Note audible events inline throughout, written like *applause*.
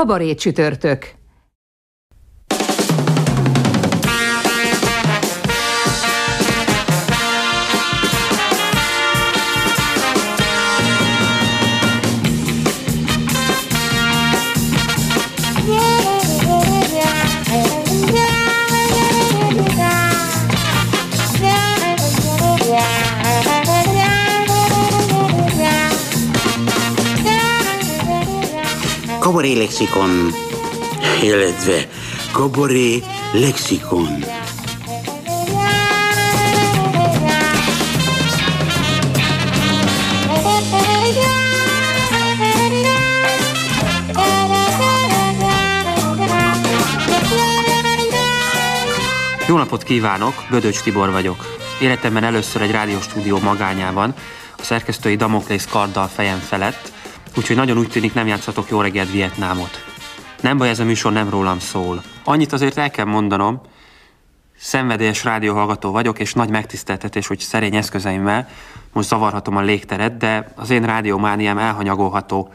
Kabaré csütörtök. Kabaré lexikon, illetve kabaré lexikon. Jó napot kívánok, Bödöcs Tibor vagyok. Életemben először egy rádióstúdió magányában, a szerkesztői Damoklész karddal fejem felett, úgyhogy nagyon úgy tűnik nem játszatok jó reggelt Vietnámot. Nem baj, ez a műsor nem rólam szól. Annyit azért el kell mondanom, szenvedélyes rádióhallgató vagyok, és nagy megtiszteltetés, hogy szerény eszközeimmel most zavarhatom a légteret, de az én rádiómániám elhanyagolható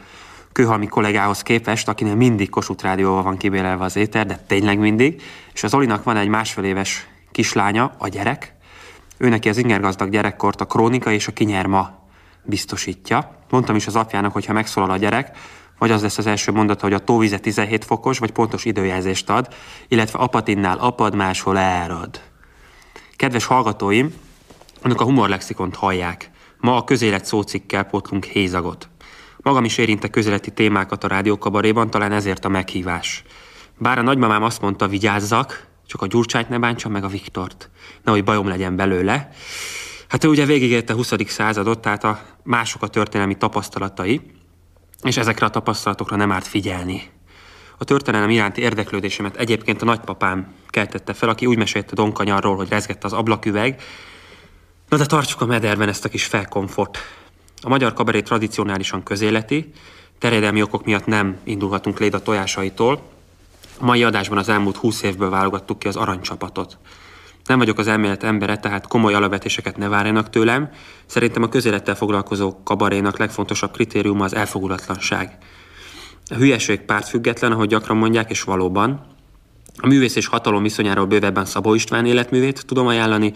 kőhalmi kollégához képest, akinél mindig Kossuth rádióval van kibélelve az éter, de tényleg mindig, és az Olinak van egy másfél éves kislánya, a gyerek, ő neki az ingergazdag gyerekkort a krónika és a kinyerma biztosítja. Mondtam is az apjának, hogy ha megszólal a gyerek, vagy az lesz az első mondata, hogy a tóvize 17 fokos, vagy pontos időjelzést ad, illetve apatinnál apad, máshol elrad. Kedves hallgatóim, önök a humorlexikont hallják. Ma a közélet szócikkel potlunk hézagot. Magam is érintek közéleti témákat a rádiókabaréban, talán ezért a meghívás. Bár a nagymamám azt mondta, vigyázzak, csak a Gyurcsányt ne bántsam meg a Viktort. Nehogy bajom legyen belőle. Hát ő ugye végigélte a 20. századot, tehát a mások a történelmi tapasztalatai, és ezekre a tapasztalatokra nem árt figyelni. A történelem iránti érdeklődésemet egyébként a nagypapám keltette fel, aki úgy mesélte Donkanyarról, hogy rezgette az ablaküveg. Na de tartsuk a mederben ezt a kis felkomfort. A magyar kabaré tradicionálisan közéleti, terjedelmi okok miatt nem indulhatunk léd a tojásaitól. A mai adásban az elmúlt 20 évből válogattuk ki az aranycsapatot. Nem vagyok az elmélet embere, tehát komoly alapvetéseket ne várjanak tőlem. Szerintem a közélettel foglalkozó kabarénak legfontosabb kritériuma az elfogulatlanság. A hülyeség pártfüggetlen, ahogy gyakran mondják, és valóban. A művész és hatalom viszonyáról bővebben Szabó István életművét tudom ajánlani.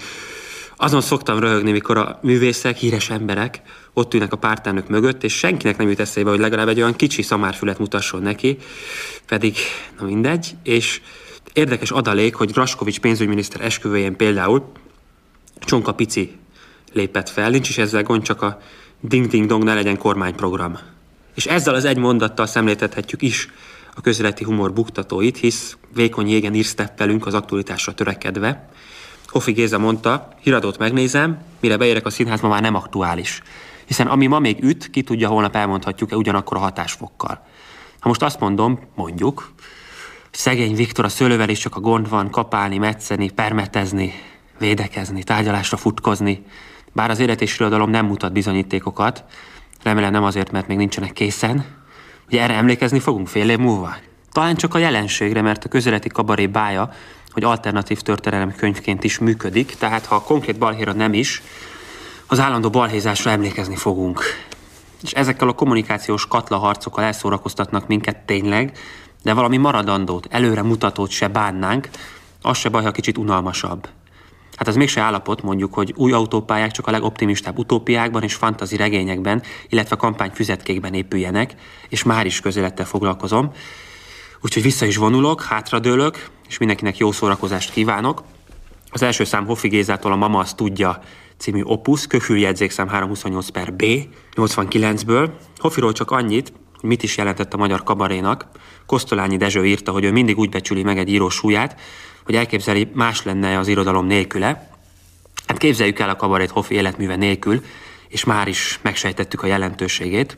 Azon szoktam röhögni, mikor a művészek, híres emberek ott ülnek a pártelnök mögött, és senkinek nem jut eszébe, hogy legalább egy olyan kicsi szamárfület mutasson neki, pedig, na mindegy, és Érdekes adalék, hogy Graskovics pénzügyminiszter esküvőjén például Csonka Pici lépett fel, nincs is ezzel gond, csak a ding-ding-dong ne legyen kormányprogram. És ezzel az egy mondattal szemléltethetjük is a közéleti humor buktatóit, hisz vékony jégen írszteppelünk az aktualitásra törekedve. Hofi Géza mondta, híradót megnézem, mire beérek a színházba már nem aktuális. Hiszen ami ma még üt, ki tudja, holnap elmondhatjuk-e ugyanakkor a hatásfokkal. Ha most azt mondom, mondjuk, Szegény Viktor a szőlővel is csak a gond van kapálni, metszeni, permetezni, védekezni, tárgyalásra futkozni. Bár az élet és irodalom nem mutat bizonyítékokat, remélem nem azért, mert még nincsenek készen. Ugye erre emlékezni fogunk fél év múlva? Talán csak a jelenségre, mert a közéleti kabaré bája, hogy alternatív történelem könyvként is működik, tehát ha a konkrét balhéra nem is, az állandó balhézásra emlékezni fogunk. És ezekkel a kommunikációs katlaharcokkal elszórakoztatnak minket tényleg, de valami maradandót, előre mutatót se bánnánk, az se baj, ha kicsit unalmasabb. Hát az mégse állapot, mondjuk, hogy új autópályák csak a legoptimistább utópiákban és fantazi regényekben, illetve kampányfüzetkékben épüljenek, és már is közélettel foglalkozom. Úgyhogy vissza is vonulok, hátradőlök, és mindenkinek jó szórakozást kívánok. Az első szám Hoffi Gézától a Mama azt tudja című opus, köhüljegyzékszám 328 per B, 89-ből. Hoffiról csak annyit, mit is jelentett a magyar kabarénak. Kosztolányi Dezső írta, hogy ő mindig úgy becsüli meg egy író súlyát, hogy elképzeli, más lenne az irodalom nélküle. Hát képzeljük el a kabarét Hoffi életműve nélkül, és már is megsejtettük a jelentőségét.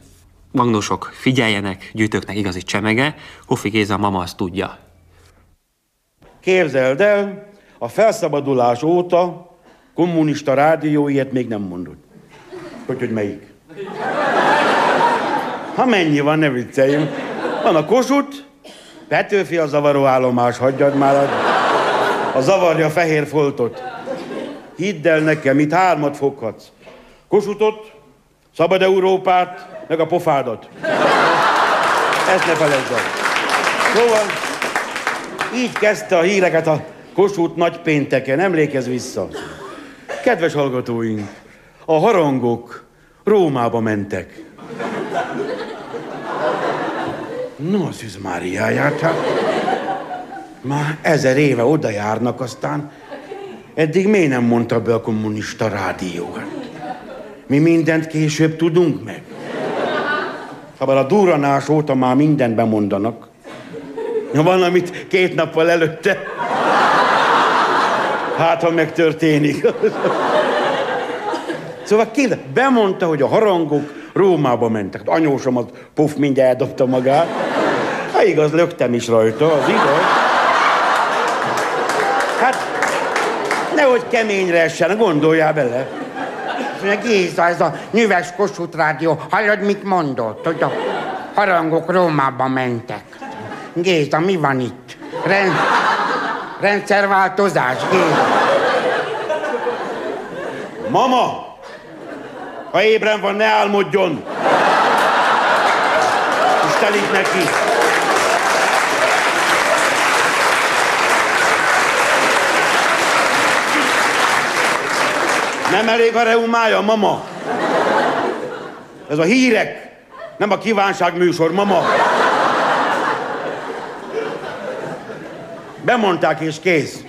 Magnósok, figyeljenek, gyűjtőknek igazi csemege, Hofi Géza mama azt tudja. Képzeld el, a felszabadulás óta kommunista rádió ilyet még nem mondott. Hogy, hogy melyik? Ha mennyi van, ne vicceljünk. Van a Kossuth, Petőfi a zavaró állomás, hagyjad már a, a zavarja fehér foltot. Hidd el nekem, itt hármat foghatsz. Kossuthot, Szabad Európát, meg a pofádat. Ezt ne felejtsd el. Szóval így kezdte a híreket a Kossuth nagy pénteken, emlékezz vissza. Kedves hallgatóink, a harangok Rómába mentek. No, Szűz Máriáját, hát már ezer éve oda járnak, aztán eddig miért nem mondta be a kommunista rádió? Hát, mi mindent később tudunk meg. Ha a duranás óta már mindent bemondanak. Van, amit két nappal előtte. Hát, ha megtörténik. Szóval ki bemondta, hogy a harangok Rómába mentek. Anyósom az puf, mindjárt eldobta magát. Igaz, lögtem is rajta, az igaz. Hát, nehogy keményre essen, gondoljál bele. Géza, ez a nyüves Kossuth rádió, hallod, mit mondott, hogy a harangok Rómába mentek. Géza, mi van itt? Rend... Rendszerváltozás, Géza. Mama! Ha ébren van, ne álmodjon! És telik neki. Nem elég a reumája, mama? Ez a hírek, nem a kívánság műsor, mama. Bemondták és kész.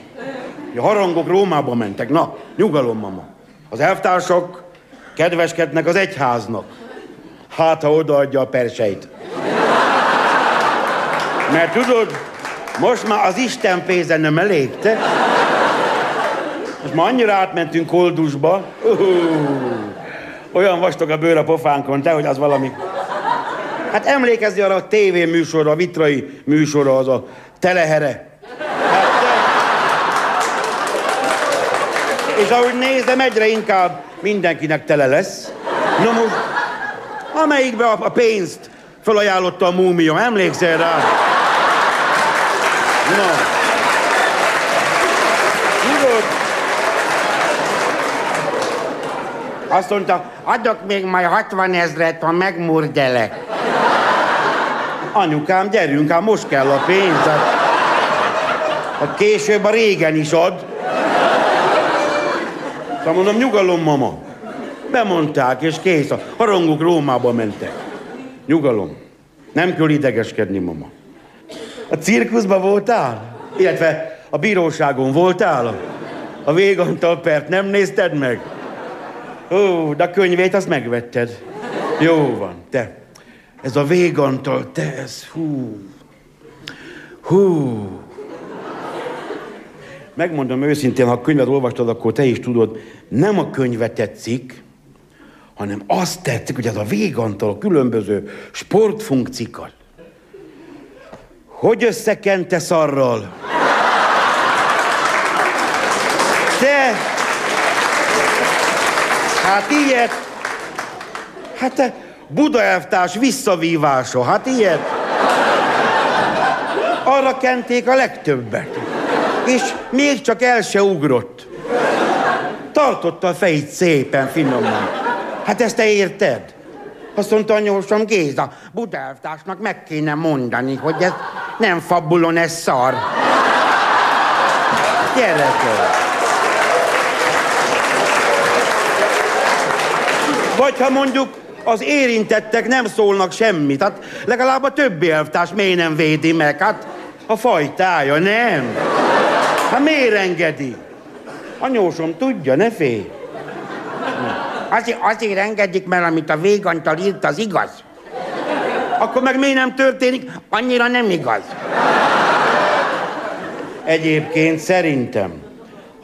A harangok Rómába mentek. Na, nyugalom, mama. Az elvtársak kedveskednek az egyháznak. Hát, ha odaadja a perseit. Mert tudod, most már az Isten pénze nem elég, te? Most már annyira átmentünk koldusba. Uh, olyan vastag a bőr a pofánkon, te, hogy az valami... Hát emlékezni arra a tévéműsorra, a vitrai műsorra, az a telehere. Hát. És ahogy nézem, egyre inkább mindenkinek tele lesz. Na most, amelyikbe a, pénzt felajánlotta a múmia, emlékszel rá? Na. Tudod, Azt mondta, adok még majd 60 ezret, ha megmurdelek. anyukám, gyerünk, ám most kell a pénz. Hát később a régen is ad. Szóval mondom, nyugalom, mama. Bemondták, és kész. A harangok Rómába mentek. Nyugalom. Nem kell idegeskedni, mama. A cirkuszban voltál? Illetve a bíróságon voltál? A végantal pert nem nézted meg? Ó, de a könyvét azt megvetted. Jó van, te. Ez a végantal, te, ez, hú. Hú. Megmondom őszintén, ha a könyvet olvastad, akkor te is tudod, nem a könyve tetszik, hanem azt tetszik, hogy ez a végantal a különböző sportfunkcikat. Hogy összekente szarral? Te! Hát ilyet! Hát Buda elvtárs visszavívása, hát ilyet! Arra kenték a legtöbbet. És még csak el se ugrott. Tartotta a fejét szépen, finoman. Hát ezt te érted? Azt mondta anyósom Géza, Budelvtársnak meg kéne mondani, hogy ez nem fabulon, ez szar. Gyerekek! Vagy ha mondjuk az érintettek nem szólnak semmit, hát legalább a többi elvtárs miért nem védi meg? Hát a fajtája, nem? Hát miért engedi? Anyósom tudja, ne félj. Azért, azért engedik, mert amit a végantal írt, az igaz. Akkor meg miért nem történik? Annyira nem igaz. Egyébként szerintem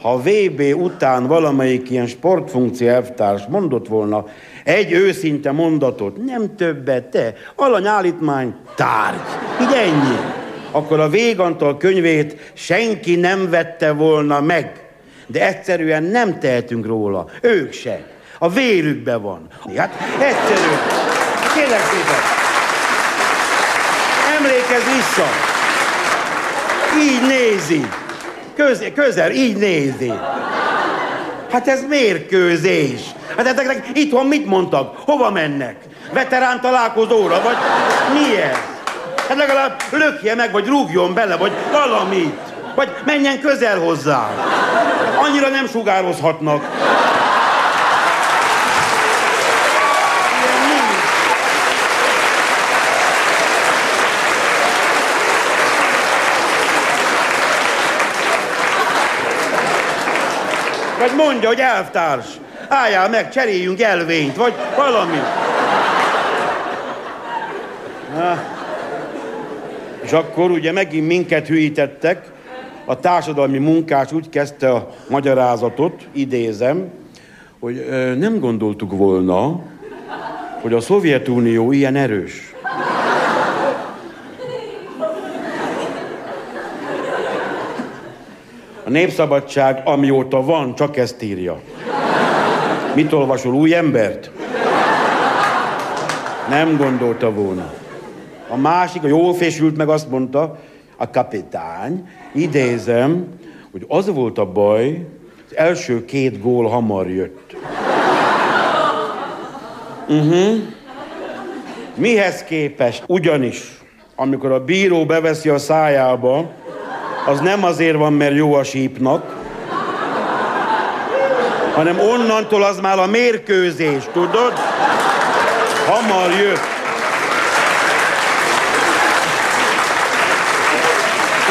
ha VB után valamelyik ilyen sportfunkció elvtárs mondott volna egy őszinte mondatot, nem többet, te, alanyállítmány, tárgy, így ennyi, akkor a Végantal könyvét senki nem vette volna meg. De egyszerűen nem tehetünk róla, ők se. A vérükben van. Hát egyszerűen. Kérlek szépen. Emlékezz vissza. Így nézi. Közel, közel, így nézi. Hát ez mérkőzés. Hát ezeknek itthon mit mondtak? Hova mennek? Veterán találkozóra, vagy milyen? Hát legalább lökje meg, vagy rúgjon bele, vagy valamit. Vagy menjen közel hozzá. Annyira nem sugározhatnak. Vagy mondja, hogy elvtárs, álljál meg, cseréljünk elvényt, vagy valami. Na. És akkor ugye megint minket hűítettek, a társadalmi munkás úgy kezdte a magyarázatot, idézem, hogy ö, nem gondoltuk volna, hogy a Szovjetunió ilyen erős. A népszabadság, amióta van, csak ezt írja. Mit olvasol, új embert? Nem gondolta volna. A másik, a jól fésült meg azt mondta, a kapitány, idézem, hogy az volt a baj, az első két gól hamar jött. Uh-huh. Mihez képest? Ugyanis, amikor a bíró beveszi a szájába, az nem azért van, mert jó a sípnak, hanem onnantól az már a mérkőzés, tudod? Hamar jött.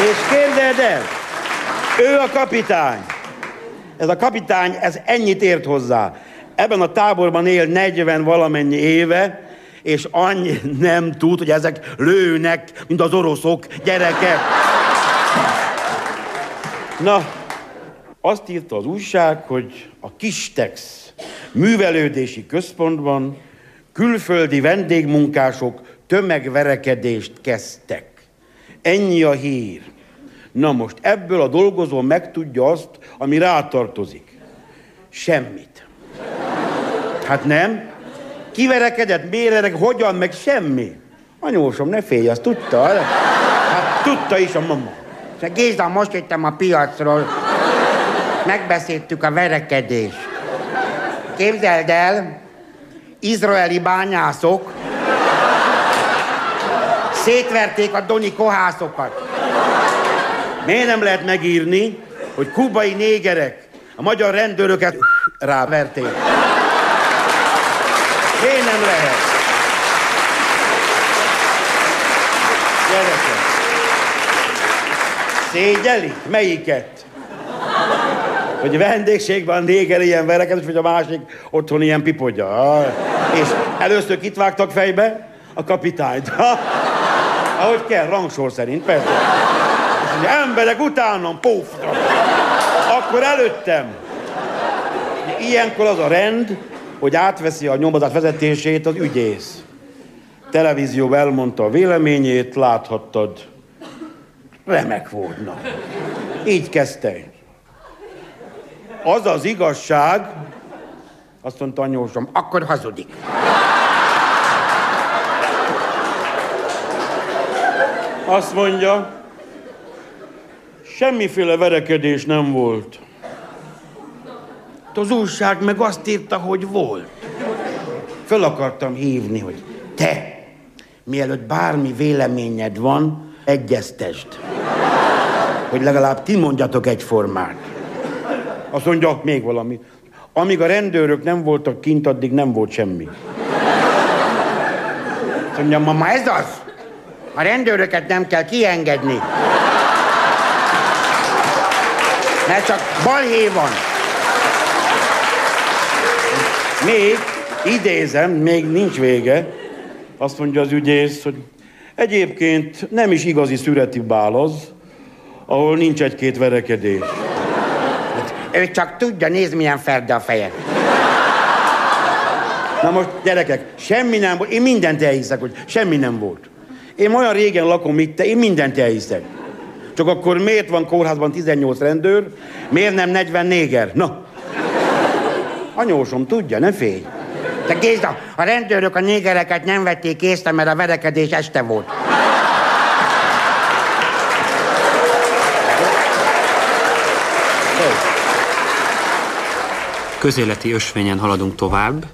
És képzeld el, ő a kapitány. Ez a kapitány, ez ennyit ért hozzá. Ebben a táborban él 40 valamennyi éve, és annyi nem tud, hogy ezek lőnek, mint az oroszok gyerekek. Na, azt írta az újság, hogy a Kistex művelődési központban külföldi vendégmunkások tömegverekedést kezdtek. Ennyi a hír. Na most ebből a dolgozó megtudja azt, ami rátartozik. Semmit. Hát nem? Kiverekedett, mérerek, hogyan, meg semmi. Anyósom, ne félj, azt tudta. Hát tudta is a mama. Géza, most jöttem a piacról. Megbeszéltük a verekedést. Képzeld el, izraeli bányászok szétverték a doni kohászokat. Miért nem lehet megírni, hogy kubai négerek a magyar rendőröket ráverték? Miért nem lehet? Gyerekek. Szégyelik? Melyiket? Hogy vendégségben néger ilyen verekedés, vagy a másik otthon ilyen pipodja. És először kit vágtak fejbe? A kapitányt. Ahogy kell, rangsor szerint, persze. És ugye, emberek utánam, puf! Akkor előttem. Ilyenkor az a rend, hogy átveszi a nyomozat vezetését az ügyész. Televízió elmondta a véleményét, láthattad. Remek volt, na. Így kezdte. Az az igazság, azt mondta anyósom, Akkor hazudik. azt mondja, semmiféle verekedés nem volt. Az újság meg azt írta, hogy volt. Föl akartam hívni, hogy te, mielőtt bármi véleményed van, egyeztesd. Hogy legalább ti mondjatok egyformát. Azt mondja, még valami. Amíg a rendőrök nem voltak kint, addig nem volt semmi. Azt mondja, mama, ez az. A rendőröket nem kell kiengedni. Mert csak balhé van. Még, idézem, még nincs vége, azt mondja az ügyész, hogy egyébként nem is igazi szüreti bál az, ahol nincs egy-két verekedés. Hát Ő csak tudja, nézd milyen ferde a feje. Na most, gyerekek, semmi nem volt. Én mindent elhiszek, hogy semmi nem volt. Én olyan régen lakom itt, én mindent elhiszek. Csak akkor miért van kórházban 18 rendőr, miért nem 40 néger? Na. Anyósom, tudja, ne félj. De Géza, a rendőrök a négereket nem vették észre, mert a verekedés este volt. Közéleti ösvényen haladunk tovább.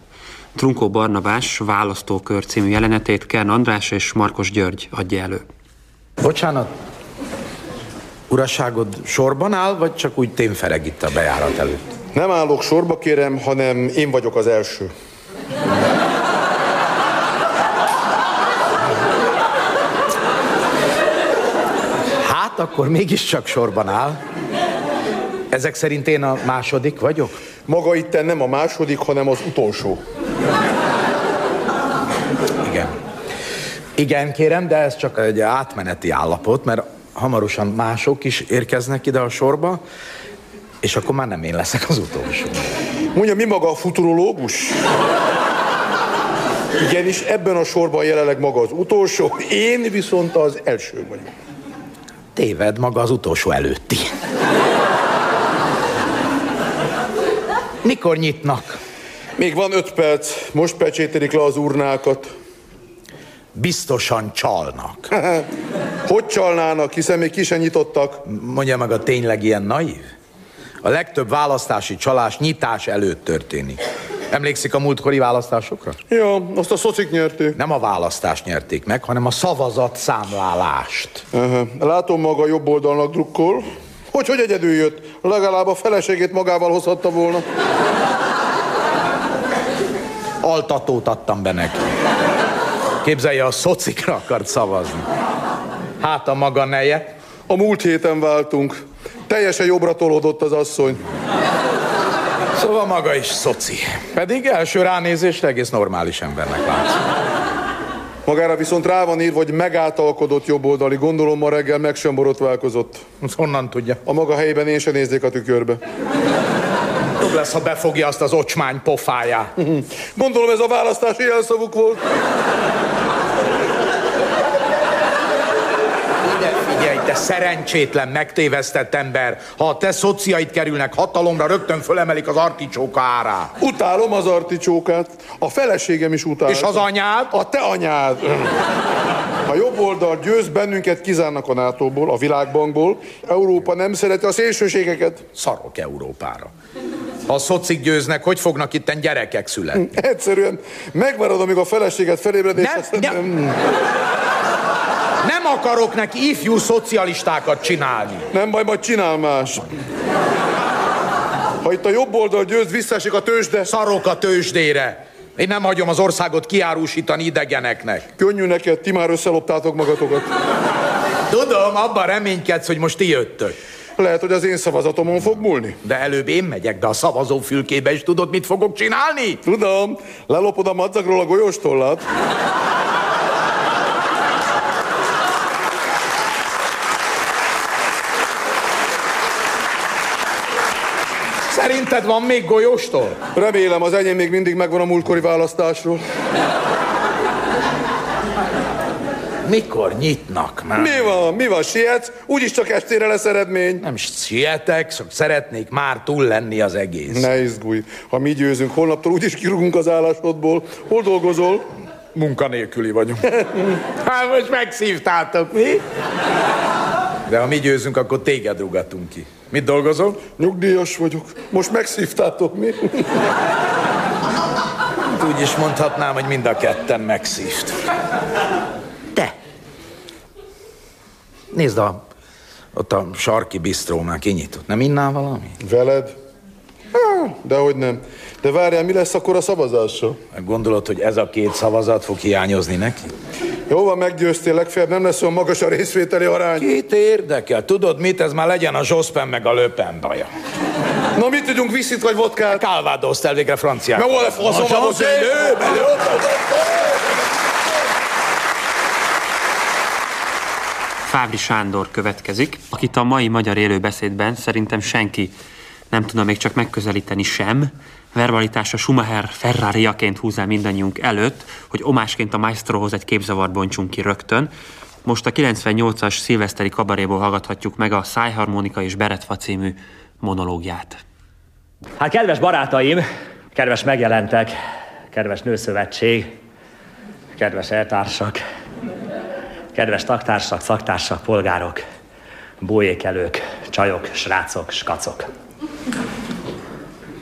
Trunkó Barnabás választókör című jelenetét Kern András és Markos György adja elő. Bocsánat, uraságod sorban áll, vagy csak úgy témfereg itt a bejárat előtt? Nem állok sorba, kérem, hanem én vagyok az első. Hát akkor mégiscsak sorban áll. Ezek szerint én a második vagyok? Maga itt nem a második, hanem az utolsó. Igen. Igen, kérem, de ez csak egy átmeneti állapot, mert hamarosan mások is érkeznek ide a sorba, és akkor már nem én leszek az utolsó. Mondja, mi maga a futurológus? Igenis, ebben a sorban jelenleg maga az utolsó, én viszont az első vagyok. Téved maga az utolsó előtti. Mikor nyitnak? Még van öt perc, most pecsételik le az urnákat. Biztosan csalnak. *laughs* Hogy csalnának, hiszen még ki sem nyitottak. Mondja meg a tényleg ilyen naív? A legtöbb választási csalás nyitás előtt történik. Emlékszik a múltkori választásokra? Ja, azt a szocik nyerték. Nem a választást nyerték meg, hanem a szavazat számlálást. Aha. Látom maga jobb oldalnak drukkol. Hogy, hogy egyedül jött? Legalább a feleségét magával hozhatta volna. Altatót adtam be neki. Képzelje, a szocikra akart szavazni. Hát a maga neje? A múlt héten váltunk. Teljesen jobbra tolódott az asszony. Szóval maga is szoci. Pedig első ránézésre egész normális embernek látszik. Magára viszont rá van írva, hogy megáltalkodott jobboldali. Gondolom ma reggel meg sem borotválkozott. Azt honnan tudja? A maga helyében én sem néznék a tükörbe. Jobb lesz, ha befogja azt az ocsmány pofáját. *laughs* Gondolom ez a választási jelszavuk volt. Ide figyelj, te szerencsétlen, megtévesztett ember. Ha a te szociaid kerülnek hatalomra, rögtön fölemelik az articsóka árát. Utálom az articsókát. A feleségem is utál. És az anyád? A te anyád. A jobb oldal győz bennünket, kizárnak a NATO-ból, a világbankból. Európa nem szereti a szélsőségeket. Szarok Európára. Ha a szocik győznek, hogy fognak itten gyerekek születni? Egyszerűen megmarad, amíg a feleséget felébred, és aztán nem. Nem akarok neki ifjú szocialistákat csinálni. Nem baj, majd csinál más. Ha itt a jobb oldal győz, visszaesik a tőzsde. Szarok a tőzsdére. Én nem hagyom az országot kiárusítani idegeneknek. Könnyű neked, ti már összeloptátok magatokat. Tudom, abban reménykedsz, hogy most ti jöttök. Lehet, hogy az én szavazatomon fog múlni. De előbb én megyek be a szavazófülkébe, és tudod, mit fogok csinálni? Tudom, lelopod a madzagról a golyóstollat. Szerinted van még golyóstól? Remélem, az enyém még mindig megvan a múltkori választásról. Mikor nyitnak már? Mi van? Mi van? Sietsz? Úgyis csak estére lesz eredmény. Nem sietek, csak szeretnék már túl lenni az egész. Ne izgulj. Ha mi győzünk, holnaptól úgyis kirúgunk az állásodból. Hol dolgozol? Munkanélküli vagyunk. *laughs* hát most megszívtátok, mi? De ha mi győzünk, akkor téged rugatunk ki. Mit dolgozol? Nyugdíjas vagyok. Most megszívtátok, mi? Úgy is mondhatnám, hogy mind a ketten megszívt. Te! Nézd, a, ott a sarki bistró már kinyitott. Nem innál valami? Veled? Há, dehogy nem. De várjál, mi lesz akkor a szavazással? Gondolod, hogy ez a két szavazat fog hiányozni neki? Jó van, meggyőztél, legfeljebb nem lesz olyan magas a részvételi arány. Két érdekel. Tudod mit? Ez már legyen a Zsoszpen meg a Löpen baja. Na mit tudjunk, viszit vagy vodkát? Calvados elvégre franciák. Na, hol a faszom most? Fábri Sándor következik, akit a mai magyar élőbeszédben szerintem senki nem tudna még csak megközelíteni sem, verbalitása Schumacher Ferrariaként húz el mindannyiunk előtt, hogy omásként a Maestrohoz egy képzavart bontsunk ki rögtön. Most a 98-as szilveszteri kabaréból hallgathatjuk meg a Szájharmonika és Beretfa című monológiát. Hát kedves barátaim, kedves megjelentek, kedves nőszövetség, kedves eltársak, kedves taktársak, szaktársak, polgárok, bójékelők, csajok, srácok, skacok.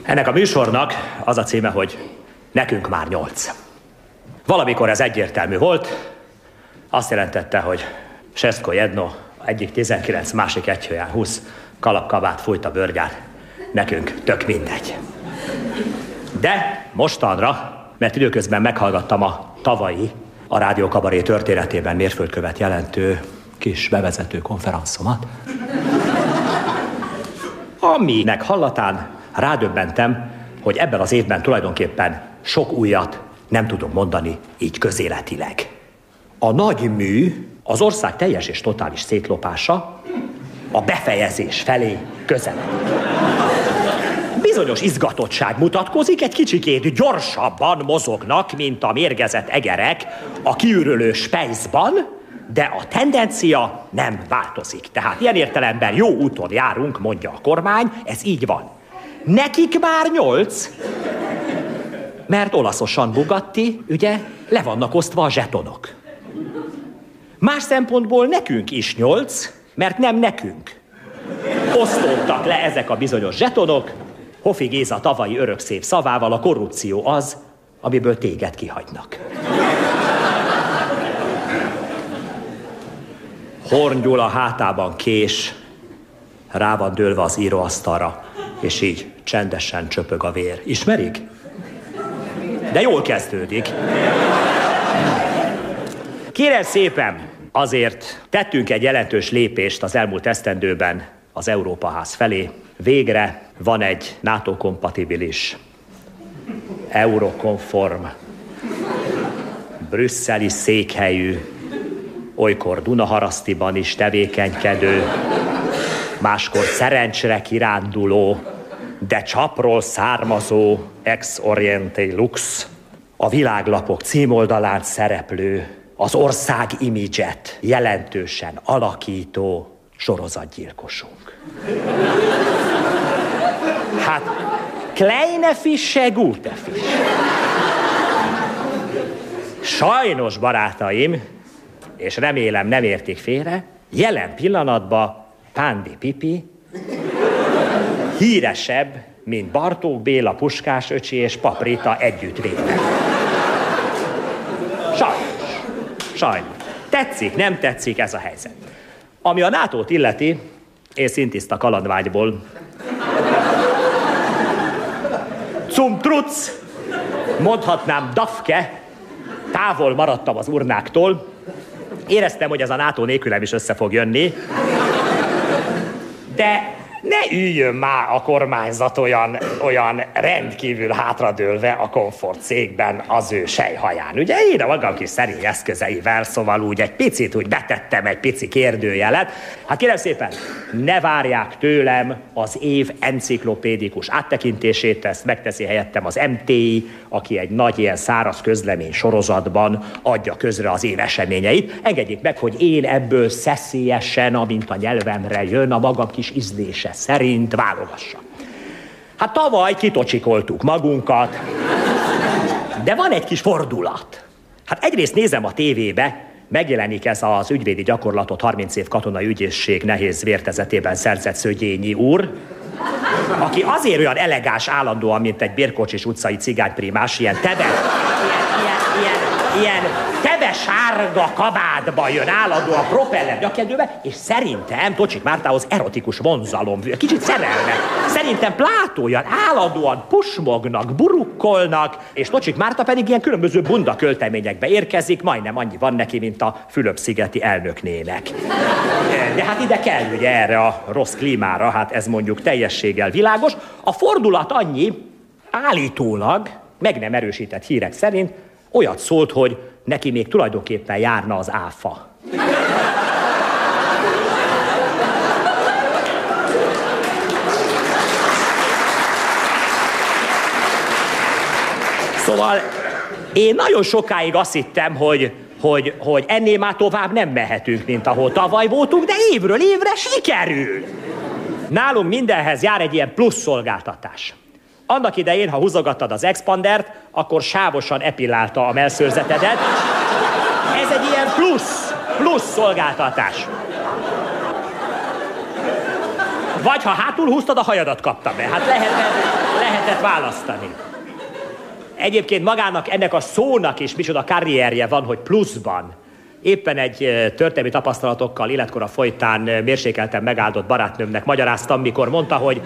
Ennek a műsornak az a címe, hogy Nekünk már nyolc. Valamikor ez egyértelmű volt, azt jelentette, hogy Seszko Jedno, egyik 19, másik egyhőján 20, kalapkabát fújt a bőrgyár. Nekünk tök mindegy. De mostanra, mert időközben meghallgattam a tavalyi, a Rádió Kabaré történetében mérföldkövet jelentő kis bevezető konferenszomat, aminek hallatán rádöbbentem, hogy ebben az évben tulajdonképpen sok újat nem tudunk mondani így közéletileg. A nagy mű, az ország teljes és totális szétlopása a befejezés felé közeledik. Bizonyos izgatottság mutatkozik, egy kicsikét gyorsabban mozognak, mint a mérgezett egerek a kiürülő spejzban, de a tendencia nem változik. Tehát ilyen értelemben jó úton járunk, mondja a kormány, ez így van. Nekik már nyolc, mert olaszosan Bugatti, ugye, le vannak osztva a zsetonok. Más szempontból nekünk is nyolc, mert nem nekünk. Osztottak le ezek a bizonyos zsetonok, Hofi Géza tavalyi örökszép szavával a korrupció az, amiből téged kihagynak. Horn a hátában kés, rá van dőlve az íróasztalra, és így csendesen csöpög a vér. Ismerik? De jól kezdődik. Kérem szépen, azért tettünk egy jelentős lépést az elmúlt esztendőben az Európa ház felé. Végre van egy NATO-kompatibilis, eurokonform, brüsszeli székhelyű, olykor Dunaharasztiban is tevékenykedő, máskor szerencsre kiránduló, de csapról származó ex oriente lux, a világlapok címoldalán szereplő, az ország imidzset jelentősen alakító sorozatgyilkosunk. Hát, kleine Fische, gute Fische. Sajnos, barátaim, és remélem nem értik félre, jelen pillanatban Pándi Pipi híresebb, mint Bartók Béla, Puskás öcsi és Paprita együttvéve. Sajnos. Sajnos. Tetszik, nem tetszik ez a helyzet. Ami a nato illeti, én szintiszta kalandvágyból. Zum Trutz, mondhatnám Dafke, távol maradtam az urnáktól, éreztem, hogy ez a NATO nélkülem is össze fog jönni, de ne üljön már a kormányzat olyan, olyan rendkívül hátradőlve a komfort székben az ő sejhaján. Ugye én a magam kis szerény eszközeivel, szóval úgy egy picit úgy betettem egy pici kérdőjelet. Hát kérem szépen, ne várják tőlem az év enciklopédikus áttekintését, ezt megteszi helyettem az MTI, aki egy nagy ilyen száraz közlemény sorozatban adja közre az év eseményeit. Engedjék meg, hogy én ebből szeszélyesen, amint a nyelvemre jön, a magam kis ízlése szerint válogassa. Hát tavaly kitocsikoltuk magunkat, de van egy kis fordulat. Hát egyrészt nézem a tévébe, megjelenik ez az ügyvédi gyakorlatot 30 év katonai ügyészség nehéz vértezetében szerzett Szögyényi úr, aki azért olyan elegáns állandóan, mint egy bérkocsis utcai cigányprimás, ilyen tebe, ilyen, ilyen, tebe sárga kabátba jön állandóan propeller nyakedőbe, és szerintem Tocsik Mártához erotikus vonzalom, kicsit szerelme. Szerintem plátójan állandóan pusmognak, burukkolnak, és Tocsik Márta pedig ilyen különböző bunda költeményekbe érkezik, majdnem annyi van neki, mint a Fülöp-szigeti elnöknének. De hát ide kell ugye erre a rossz klímára, hát ez mondjuk teljességgel világos. A fordulat annyi, állítólag, meg nem erősített hírek szerint, olyat szólt, hogy neki még tulajdonképpen járna az áfa. Szóval én nagyon sokáig azt hittem, hogy, hogy, hogy ennél már tovább nem mehetünk, mint ahol tavaly voltunk, de évről évre sikerül. Nálunk mindenhez jár egy ilyen plusz szolgáltatás. Annak idején, ha húzogattad az expandert, akkor sávosan epillálta a melszőrzetedet. Ez egy ilyen plusz, plusz szolgáltatás. Vagy ha hátul húztad, a hajadat kapta be. Hát lehetett, lehetett választani. Egyébként magának ennek a szónak is micsoda karrierje van, hogy pluszban. Éppen egy történelmi tapasztalatokkal életkora folytán mérsékelten megáldott barátnőmnek magyaráztam, mikor mondta, hogy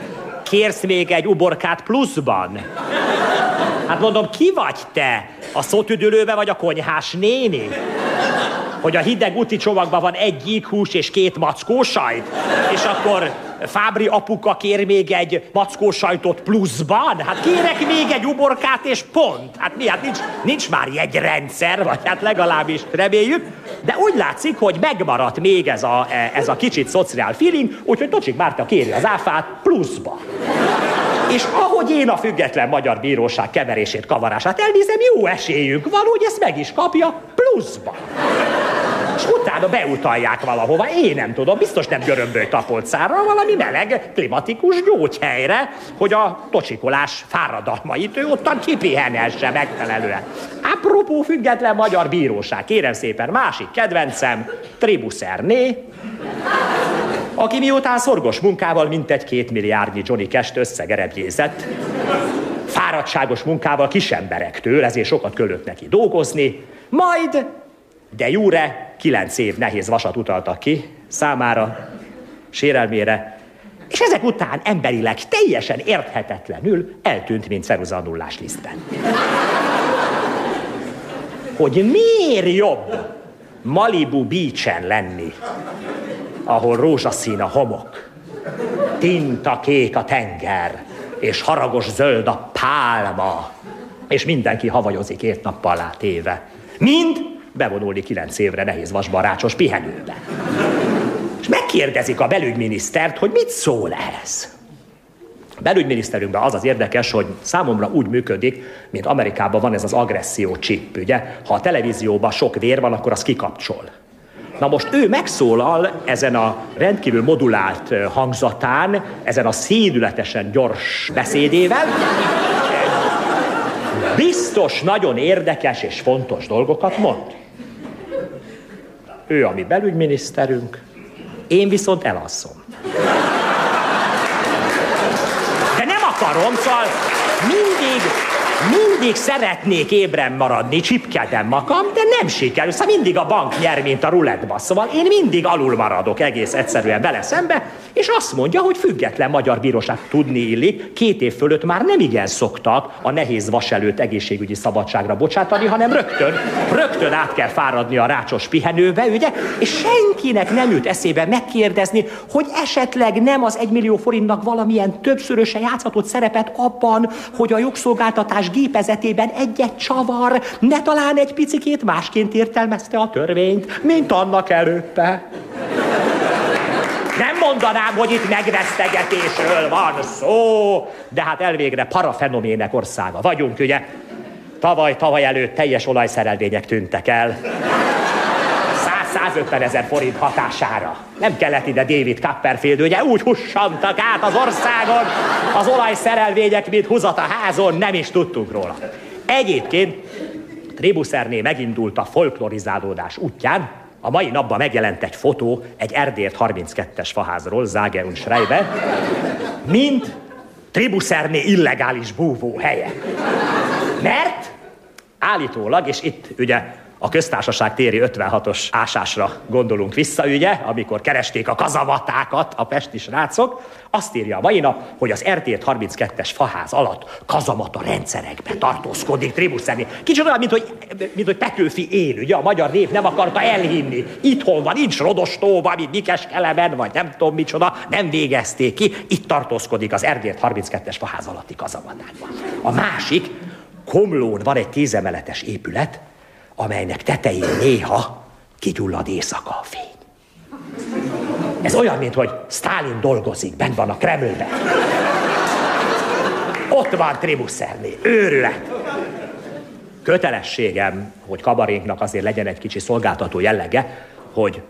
kérsz még egy uborkát pluszban? Hát mondom, ki vagy te? A szótüdülőbe vagy a konyhás néni? Hogy a hideg úti csomagban van egy gyíkhús és két mackó sajt? És akkor Fábri apuka kér még egy mackó sajtot pluszban? Hát kérek még egy uborkát és pont. Hát mi? Hát nincs, nincs már jegyrendszer, vagy hát legalábbis reméljük. De úgy látszik, hogy megmaradt még ez a, ez a kicsit szociál feeling, úgyhogy Tocsik Márta kéri az áfát pluszba. És ahogy én a független magyar bíróság keverését, kavarását elnézem, jó esélyünk van, hogy ezt meg is kapja pluszba és utána beutalják valahova, én nem tudom, biztos nem görömböly tapolcára, valami meleg, klimatikus gyógyhelyre, hogy a tocsikolás fáradalmait ő ottan kipihenesse megfelelően. Apropó független magyar bíróság, kérem szépen, másik kedvencem, Tribuszerné, aki miután szorgos munkával mintegy két milliárdnyi Johnny Cash-t összegerebjézett, fáradtságos munkával kisemberektől, ezért sokat kellett neki dolgozni, majd de Júre kilenc év nehéz vasat utaltak ki számára, sérelmére, és ezek után emberileg teljesen érthetetlenül eltűnt, mint ceruza a nullás lisztben. Hogy miért jobb Malibu Beach-en lenni, ahol rózsaszín a homok, tinta kék a tenger, és haragos zöld a pálma, és mindenki havajozik két nappal téve. Mind bevonulni kilenc évre nehéz vasbarácsos pihenőbe. És megkérdezik a belügyminisztert, hogy mit szól ehhez. A belügyminiszterünkben az az érdekes, hogy számomra úgy működik, mint Amerikában van ez az agresszió chip, ugye? Ha a televízióban sok vér van, akkor az kikapcsol. Na most ő megszólal ezen a rendkívül modulált hangzatán, ezen a szédületesen gyors beszédével, biztos nagyon érdekes és fontos dolgokat mond. Ő a mi belügyminiszterünk, én viszont elalszom. De nem akarom, szóval mindig szeretnék ébren maradni, csipkedem magam, de nem sikerül. Szóval mindig a bank nyer, mint a rulettba. Szóval én mindig alul maradok egész egyszerűen vele szembe, és azt mondja, hogy független magyar bíróság tudni illik, két év fölött már nem igen szoktak a nehéz vas előtt egészségügyi szabadságra bocsátani, hanem rögtön, rögtön át kell fáradni a rácsos pihenőbe, ugye? És senkinek nem jut eszébe megkérdezni, hogy esetleg nem az egymillió forintnak valamilyen többszöröse játszhatott szerepet abban, hogy a jogszolgáltatás gépezetében egy-egy csavar ne talán egy picikét másként értelmezte a törvényt, mint annak előtte. Nem mondanám, hogy itt megvesztegetésről van szó, de hát elvégre parafenomének országa vagyunk, ugye? Tavaly, tavaly előtt teljes olajszerelvények tűntek el. 150 ezer forint hatására. Nem kellett ide David Copperfield, ugye úgy hussantak át az országon az olajszerelvények, mint húzat a házon, nem is tudtunk róla. Egyébként Tribuszerné megindult a folklorizálódás útján, a mai napban megjelent egy fotó egy Erdért 32-es faházról, Zage und Schreiber, mint Tribuszerné illegális búvó helye. Mert állítólag, és itt ugye a köztársaság téri 56-os ásásra gondolunk vissza, ugye, amikor keresték a kazamatákat a pesti srácok, azt írja a mai nap, hogy az RT 32-es faház alatt kazamata rendszerekbe tartózkodik tribuszeni. Kicsit olyan, mint hogy, mint hogy Petőfi él, ugye, a magyar nép nem akarta elhinni. Itthon van, nincs Rodostóban, mint Nikes Kelemen, vagy nem tudom micsoda, nem végezték ki. Itt tartózkodik az RT 32-es faház alatti kazamatákban. A másik, Komlón van egy tízemeletes épület, amelynek tetején néha kigyullad éjszaka a fény. Ez olyan, mint hogy Stalin dolgozik, bent van a Kremlben. Ott van Tribuszerné, őrület. kötelességem, hogy kabarénknak azért legyen egy kicsi szolgáltató jellege, hogy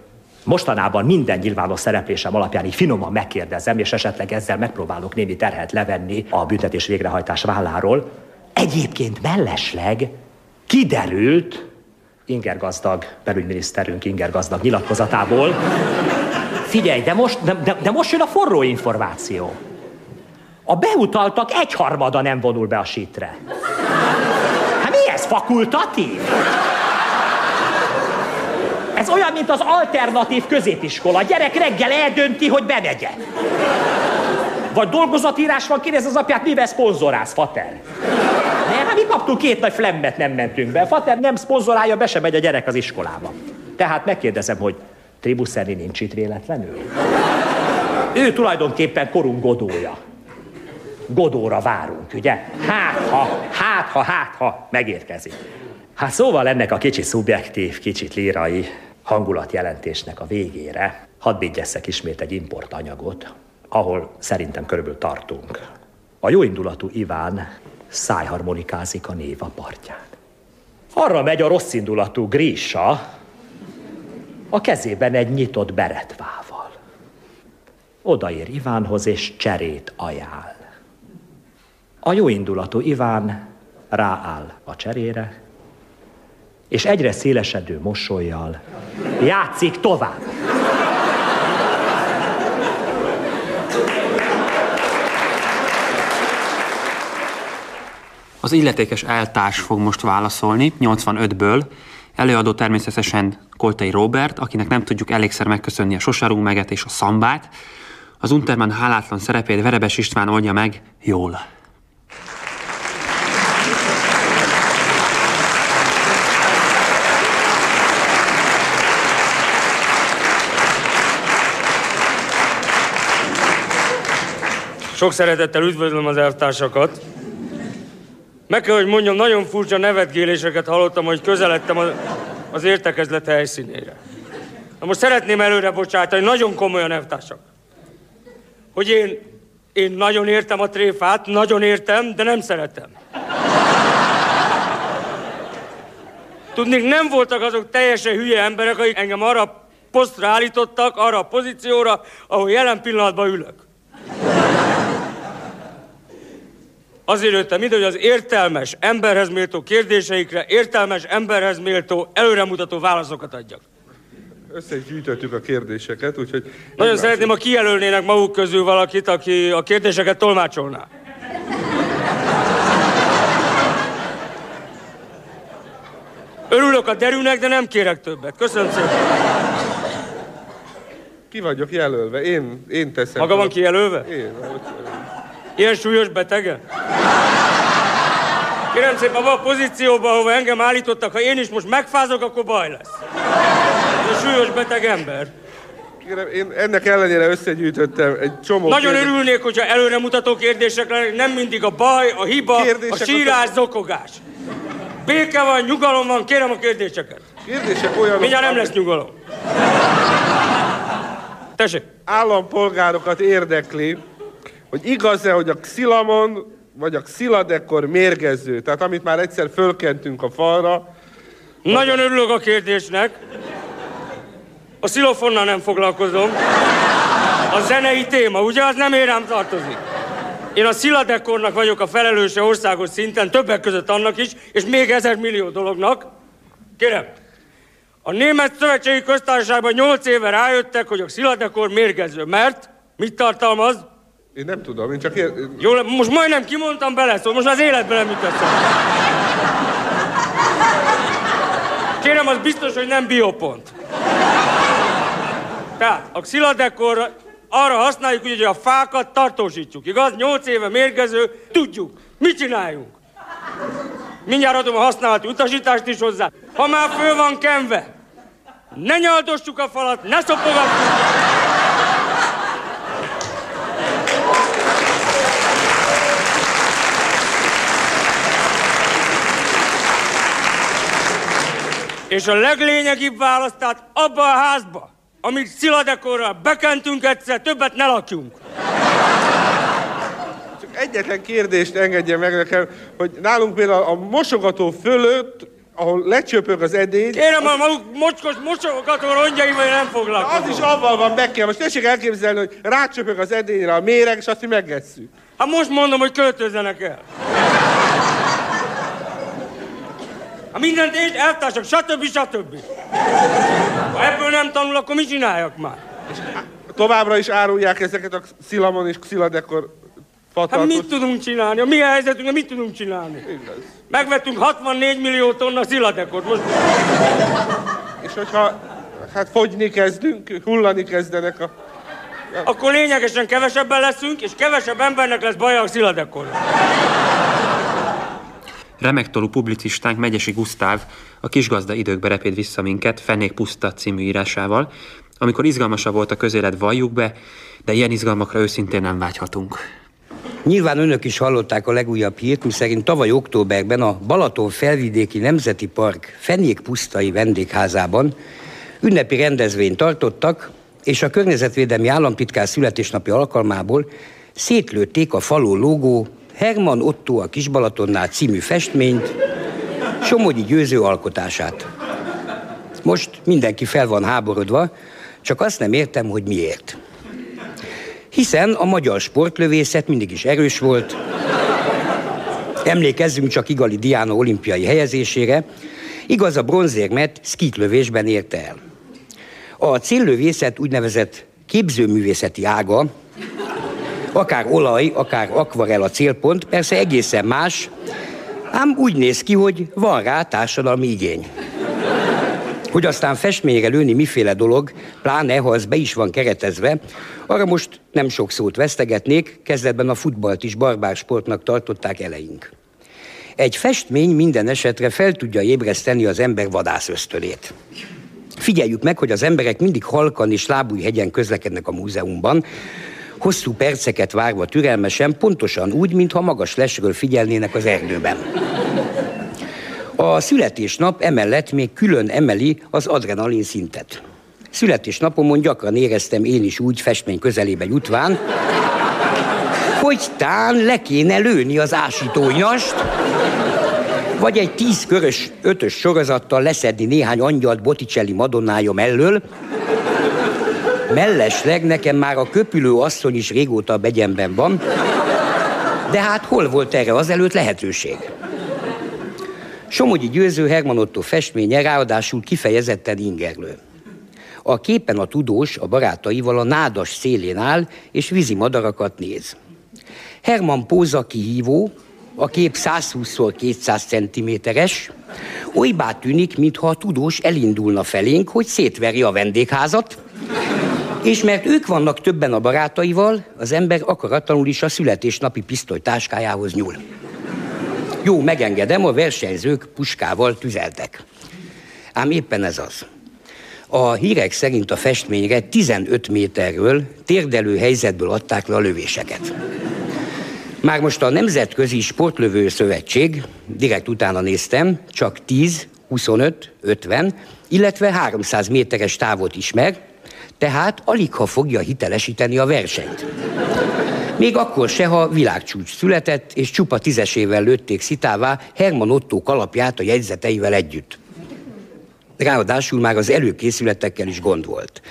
mostanában minden nyilvános szereplésem alapján így finoman megkérdezem, és esetleg ezzel megpróbálok némi terhet levenni a büntetés végrehajtás válláról. Egyébként mellesleg kiderült, Inger Gazdag, belügyminiszterünk Inger Gazdag nyilatkozatából, figyelj, de most, de, de, most jön a forró információ. A beutaltak egyharmada nem vonul be a sítre. Hát mi ez, fakultatív? Ez olyan, mint az alternatív középiskola. A gyerek reggel eldönti, hogy bemegye. Vagy dolgozatírás van, kérdez az apját, mivel szponzorász, fater? Mi kaptunk két nagy flemmet, nem mentünk be. Fater nem szponzorálja, be sem megy a gyerek az iskolába. Tehát megkérdezem, hogy Tribuszelni nincs itt véletlenül? Ő tulajdonképpen korunk godója. Godóra várunk, ugye? Hát ha, hát ha, hát ha megérkezik. Hát szóval ennek a kicsi szubjektív, kicsit lírai hangulatjelentésnek a végére hadd vigyesszek ismét egy importanyagot, ahol szerintem körülbelül tartunk. A jóindulatú Iván szájharmonikázik a Néva partján. Arra megy a rosszindulatú Grisha, a kezében egy nyitott beretvával. Odaér Ivánhoz, és cserét ajánl. A jóindulatú Iván rááll a cserére, és egyre szélesedő mosolyjal játszik tovább. Az illetékes eltárs fog most válaszolni, 85-ből. Előadó természetesen Koltai Robert, akinek nem tudjuk elégszer megköszönni a Sosarú meget és a szambát. Az Unterman hálátlan szerepét Verebes István oldja meg jól. Sok szeretettel üdvözlöm az elvtársakat. Meg kell, hogy mondjam, nagyon furcsa nevetgéléseket hallottam, hogy közeledtem az értekezlet helyszínére. Na most szeretném előre bocsátani, nagyon komolyan elvtársak, hogy én, én nagyon értem a tréfát, nagyon értem, de nem szeretem. Tudnék, nem voltak azok teljesen hülye emberek, akik engem arra posztra állítottak, arra a pozícióra, ahol jelen pillanatban ülök. Azért jöttem ide, hogy az értelmes, emberhez méltó kérdéseikre értelmes, emberhez méltó, előremutató válaszokat adjak. Összegyűjtöttük a kérdéseket, úgyhogy... Nagyon szeretném, ha kijelölnének maguk közül valakit, aki a kérdéseket tolmácsolná. Örülök a derűnek, de nem kérek többet. Köszönöm szépen. Ki vagyok jelölve? Én, én teszem. Maga van kijelölve? Én. Ilyen súlyos betege? Kérem szépen, abban a pozícióban, ahova engem állítottak, ha én is most megfázok, akkor baj lesz. Ez a súlyos beteg ember. Kérem, én ennek ellenére összegyűjtöttem egy csomó Nagyon kérdés... örülnék, hogyha előremutató kérdések lennének, nem mindig a baj, a hiba, Kérdések a sírás, zokogás. Béke van, nyugalom van, kérem a kérdéseket. Kérdések olyanok... Mindjárt nem lesz nyugalom. Tessék. Állampolgárokat érdekli, hogy igaz-e, hogy a Xilamon vagy a Xiladekor mérgező, tehát amit már egyszer fölkentünk a falra. Nagyon örülök a kérdésnek. A szilofonnal nem foglalkozom. A zenei téma, ugye az nem érem tartozik. Én a Sziladekornak vagyok a felelőse országos szinten, többek között annak is, és még ezer millió dolognak. Kérem, a Német Szövetségi Köztársaságban nyolc éve rájöttek, hogy a Sziladekor mérgező, mert mit tartalmaz? Én nem tudom, én csak ér... Jó, most majdnem kimondtam bele, szóval most az életben nem jutott Kérem, az biztos, hogy nem biopont. Tehát a xiladekor arra használjuk, hogy a fákat tartósítjuk, igaz? Nyolc éve mérgező, tudjuk. Mit csináljunk? Mindjárt adom a használati utasítást is hozzá. Ha már föl van kenve, ne nyaldossuk a falat, ne szopogassuk. És a leglényegibb válasz, tehát abba a házba, amit sziladekorral bekentünk egyszer, többet ne lakjunk. Csak egyetlen kérdést engedje meg nekem, hogy nálunk például a mosogató fölött, ahol lecsöpög az edény... Kérem, a maguk mocskos mosogató rongyaival nem foglalkozom. Az is avval van be kell. Most tessék elképzelni, hogy rácsöpög az edényre a méreg, és azt mi megesszük. Hát most mondom, hogy költözzenek el. Ha mindent én eltársak, stb. stb. Ha ebből nem tanul, akkor mit csináljak már? Továbbra is árulják ezeket a szilamon és sziladekor Hát fatartos... mit tudunk csinálni? A mi helyzetünkben mit tudunk csinálni? Igaz. Megvettünk 64 millió tonna sziladekot. Most És hogyha hát fogyni kezdünk, hullani kezdenek a... akkor lényegesen kevesebben leszünk, és kevesebb embernek lesz baja a sziladekor. Remektolú publicistánk Megyesi Gusztáv a kisgazda időkbe repéd vissza minket Fenék Puszta című írásával, amikor izgalmasabb volt a közélet, valljuk be, de ilyen izgalmakra őszintén nem vágyhatunk. Nyilván önök is hallották a legújabb hírt, miszerint tavaly októberben a Balaton felvidéki Nemzeti Park Fenékpusztai vendégházában ünnepi rendezvényt tartottak, és a környezetvédelmi államtitkár születésnapi alkalmából szétlőtték a faló logó Herman Otto a Kisbalatonnál című festményt, Somogyi győző alkotását. Most mindenki fel van háborodva, csak azt nem értem, hogy miért. Hiszen a magyar sportlövészet mindig is erős volt. Emlékezzünk csak Igali Diana olimpiai helyezésére. Igaz, a bronzérmet szkiklövésben érte el. A céllövészet úgynevezett képzőművészeti ága, akár olaj, akár akvarel a célpont, persze egészen más, ám úgy néz ki, hogy van rá társadalmi igény. Hogy aztán festményre lőni miféle dolog, pláne ha az be is van keretezve, arra most nem sok szót vesztegetnék, kezdetben a futballt is barbár sportnak tartották eleink. Egy festmény minden esetre fel tudja ébreszteni az ember vadász ösztölét. Figyeljük meg, hogy az emberek mindig halkan és lábújhegyen közlekednek a múzeumban, hosszú perceket várva türelmesen, pontosan úgy, mintha magas lesről figyelnének az erdőben. A születésnap emellett még külön emeli az adrenalin szintet. Születésnapomon gyakran éreztem én is úgy festmény közelébe jutván, hogy tán le kéne lőni az ásítónyast, vagy egy tíz körös, ötös sorozattal leszedni néhány angyalt Botticelli madonnája mellől, Mellesleg nekem már a köpülő asszony is régóta a begyemben van, de hát hol volt erre azelőtt lehetőség? Somogyi Győző Herman Otto festménye ráadásul kifejezetten ingerlő. A képen a tudós a barátaival a nádas szélén áll, és vízi madarakat néz. Herman póza kihívó, a kép 120x200 cm-es, olybá tűnik, mintha a tudós elindulna felénk, hogy szétveri a vendégházat, és mert ők vannak többen a barátaival, az ember akaratlanul is a születésnapi pisztoly táskájához nyúl. Jó, megengedem, a versenyzők puskával tüzeltek. Ám éppen ez az. A hírek szerint a festményre 15 méterről térdelő helyzetből adták le a lövéseket. Már most a Nemzetközi Sportlövő Szövetség, direkt utána néztem, csak 10, 25, 50, illetve 300 méteres távot ismer, tehát alig ha fogja hitelesíteni a versenyt. Még akkor se, ha világcsúcs született, és csupa tízesével lőtték szitává Herman Otto kalapját a jegyzeteivel együtt. Ráadásul már az előkészületekkel is gond volt.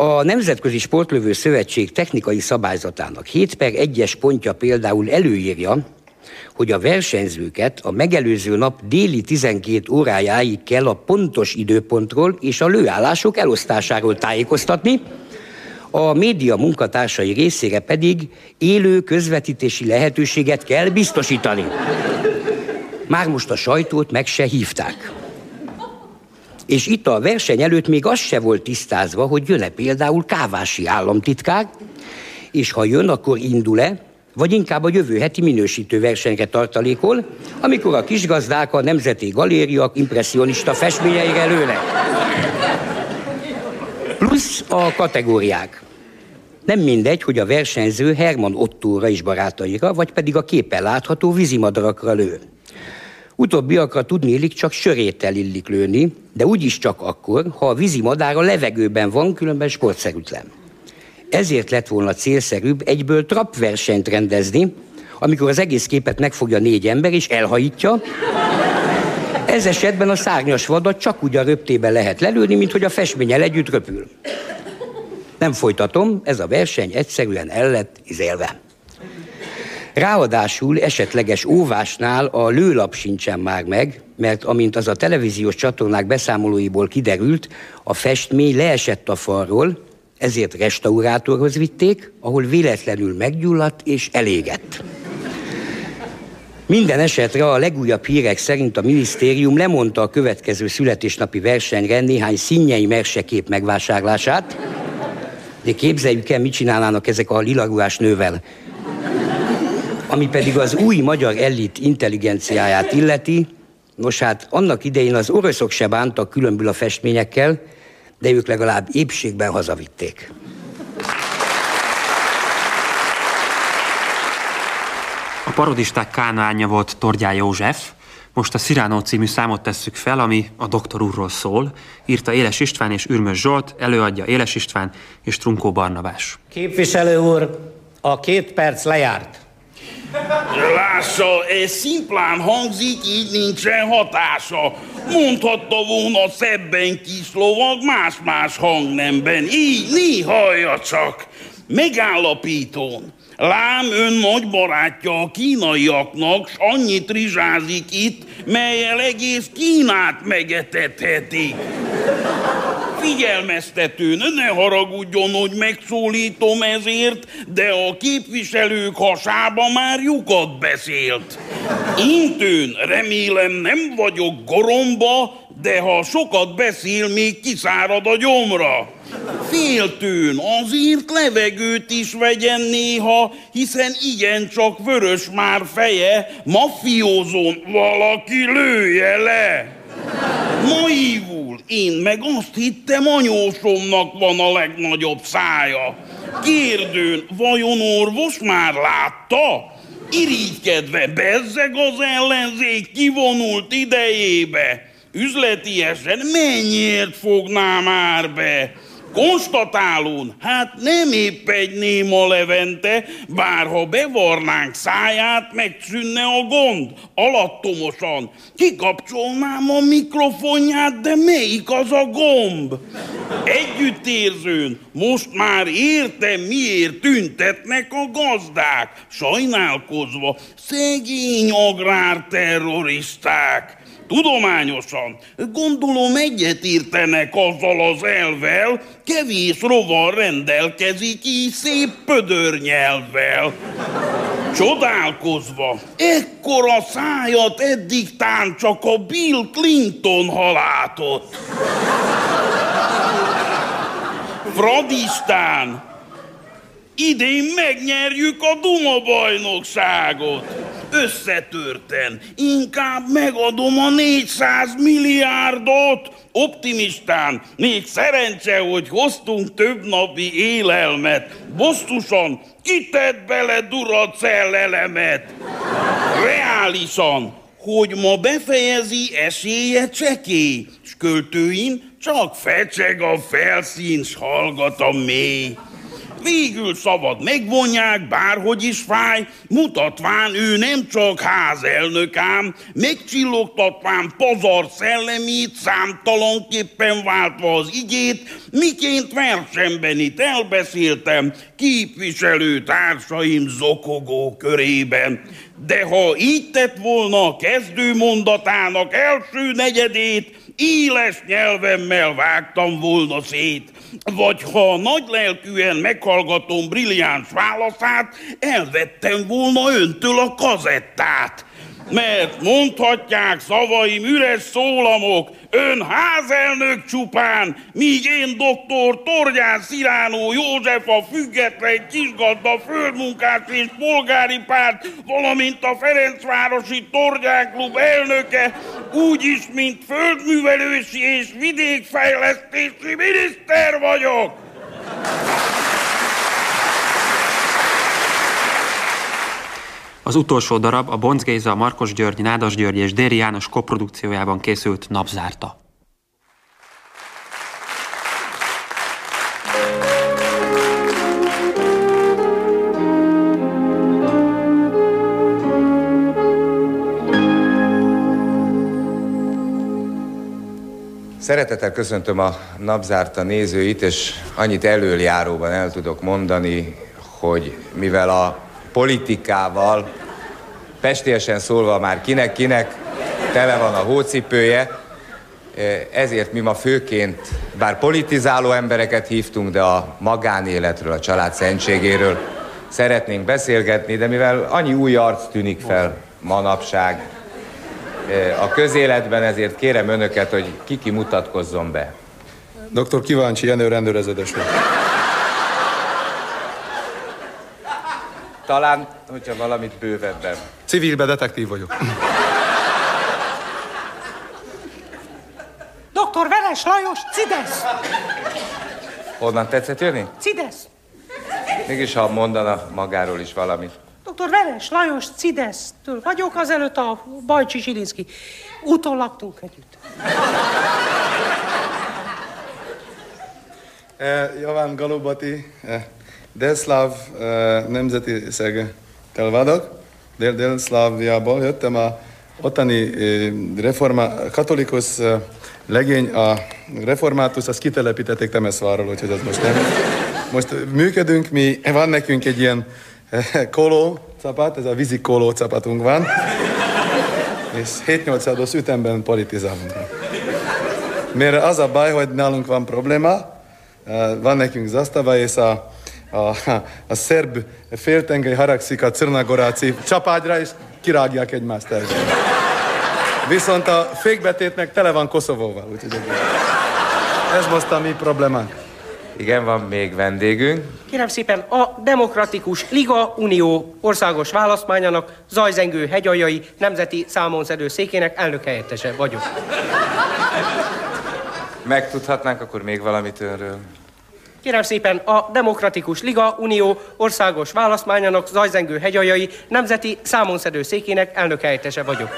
A Nemzetközi Sportlövő Szövetség technikai szabályzatának 7 per 1-es pontja például előírja, hogy a versenyzőket a megelőző nap déli 12 órájáig kell a pontos időpontról és a lőállások elosztásáról tájékoztatni, a média munkatársai részére pedig élő közvetítési lehetőséget kell biztosítani. Már most a sajtót meg se hívták. És itt a verseny előtt még az se volt tisztázva, hogy jön-e például Kávási államtitkár, és ha jön, akkor indul-e, vagy inkább a jövő heti minősítő versenyre tartalékol, amikor a kisgazdák a Nemzeti Galéria impressionista festményeire lőnek. Plusz a kategóriák. Nem mindegy, hogy a versenyző Herman Ottóra is barátaira, vagy pedig a képen látható vízimadarakra lő. Utóbbiakra tudnélik csak söréttel illik lőni, de úgyis csak akkor, ha a vízimadár a levegőben van, különben sportszerűtlen. Ezért lett volna célszerűbb egyből trapversenyt rendezni, amikor az egész képet megfogja négy ember és elhajítja, ez esetben a szárnyas vadat csak úgy a röptében lehet lelőni, mint hogy a festménnyel együtt röpül. Nem folytatom, ez a verseny egyszerűen el lett izélve. Ráadásul esetleges óvásnál a lőlap sincsen már meg, mert amint az a televíziós csatornák beszámolóiból kiderült, a festmény leesett a falról, ezért restaurátorhoz vitték, ahol véletlenül meggyulladt és elégett. Minden esetre a legújabb hírek szerint a minisztérium lemondta a következő születésnapi versenyre néhány színjei mersekép megvásárlását, de képzeljük el, mit csinálnának ezek a lilaruás nővel. Ami pedig az új magyar elit intelligenciáját illeti, nos hát annak idején az oroszok se bántak különbül a festményekkel, de ők legalább épségben hazavitték. A parodisták kánoánja volt Tordjá József, most a Sziránó című számot tesszük fel, ami a doktor úrról szól. Írta Éles István és Ürmös Zsolt, előadja Éles István és Trunkó Barnabás. Képviselő úr, a két perc lejárt. Lássa, ez szimplán hangzik, így nincsen hatása. Mondhatta volna szebben kis lovag más-más hangnemben. Így néha csak. Megállapítón. Lám ön nagy barátja a kínaiaknak, s annyit rizsázik itt, melyel egész Kínát megetethetik. Figyelmeztetőn, ne haragudjon, hogy megszólítom ezért, de a képviselők hasába már lyukat beszélt. Intőn, remélem nem vagyok goromba, de ha sokat beszél, még kiszárad a gyomra. Féltőn azért levegőt is vegyen néha, hiszen igencsak vörös már feje, mafiózón valaki lője le. Naívul, én meg azt hittem, anyósomnak van a legnagyobb szája. Kérdőn, vajon orvos már látta? Irigykedve bezzeg az ellenzék kivonult idejébe. Üzletiesen mennyiért fogná már be? Konstatálón, hát nem épp egy néma levente, bár ha bevarnánk száját, megszűnne a gond, alattomosan. Kikapcsolnám a mikrofonját, de melyik az a gomb? Együttérzőn, most már értem, miért tüntetnek a gazdák, sajnálkozva, szegény agrárterroristák. Tudományosan, gondolom egyetértenek azzal az elvel, kevés rovar rendelkezik így szép pödörnyelvvel. Csodálkozva, ekkora szájat eddig tán csak a Bill Clinton halátott. Fradistán, idén megnyerjük a Duma bajnokságot összetörten. Inkább megadom a 400 milliárdot. Optimistán, még szerencse, hogy hoztunk több napi élelmet. Bosztusan, kitett bele duracell elemet. Reálisan, hogy ma befejezi esélye csekély, s költőim csak fecseg a felszín, s hallgat a mély. Végül szabad megvonják, bárhogy is fáj, mutatván ő nem csak házelnök ám, megcsillogtatván pazar szellemét, számtalanképpen váltva az igét, miként versenben itt elbeszéltem, képviselő társaim zokogó körében. De ha így tett volna a kezdő mondatának első negyedét, éles nyelvemmel vágtam volna szét. Vagy ha nagy lelkűen meghallgatom brilliáns válaszát, elvettem volna öntől a kazettát. Mert mondhatják szavaim üres szólamok, ön házelnök csupán, míg én doktor Torgyán Sziránó József a független kisgazda földmunkás és polgári párt, valamint a Ferencvárosi Torgyán Klub elnöke, úgyis, mint földművelősi és vidékfejlesztési miniszter vagyok. Az utolsó darab a Bonc Géza, Markos György, Nádas György és Déri János koprodukciójában készült Napzárta. Szeretettel köszöntöm a Napzárta nézőit, és annyit előjáróban el tudok mondani, hogy mivel a politikával, pestiesen szólva már kinek-kinek tele van a hócipője, ezért mi ma főként, bár politizáló embereket hívtunk, de a magánéletről, a család szentségéről szeretnénk beszélgetni, de mivel annyi új arc tűnik fel manapság a közéletben, ezért kérem önöket, hogy kiki mutatkozzon be. Dr. Kíváncsi Jenő rendőrezedes volt. Talán, hogyha valamit bővebben. Civilbe detektív vagyok. Dr. Veres Lajos, Cidesz! Honnan tetszett jönni? Cidesz! Mégis, ha mondana magáról is valamit. Dr. Veres Lajos, Cidesztől vagyok, azelőtt a Bajcsi Zsilinszki úton laktunk együtt. Eh, Javán Galubati, eh, Délszláv eh, nemzeti szegetel vagyok. Dél Délszláviából jöttem a ottani eh, reforma, katolikus eh, legény, a református, azt kitelepítették Temeszvárról, úgyhogy az most nem. Most működünk, mi, van nekünk egy ilyen koló capat, ez a vízi koló capatunk van, és 7-8 ütemben politizálunk. Mert az a baj, hogy nálunk van probléma, van nekünk zasztava, és a, a, a szerb féltengely haragszik a Crnagoráci csapágyra, és kirágják egymást el. Viszont a fékbetétnek tele van Koszovóval, úgyhogy ez most a mi problémánk. Igen, van még vendégünk. Kérem szépen, a Demokratikus Liga Unió országos választmányának Zajzengő hegyaljai nemzeti számonszedő székének elnök helyettese vagyok. Megtudhatnánk akkor még valamit önről? Kérem szépen, a Demokratikus Liga Unió országos választmányának Zajzengő hegyaljai nemzeti számonszedő székének elnök helyettese vagyok.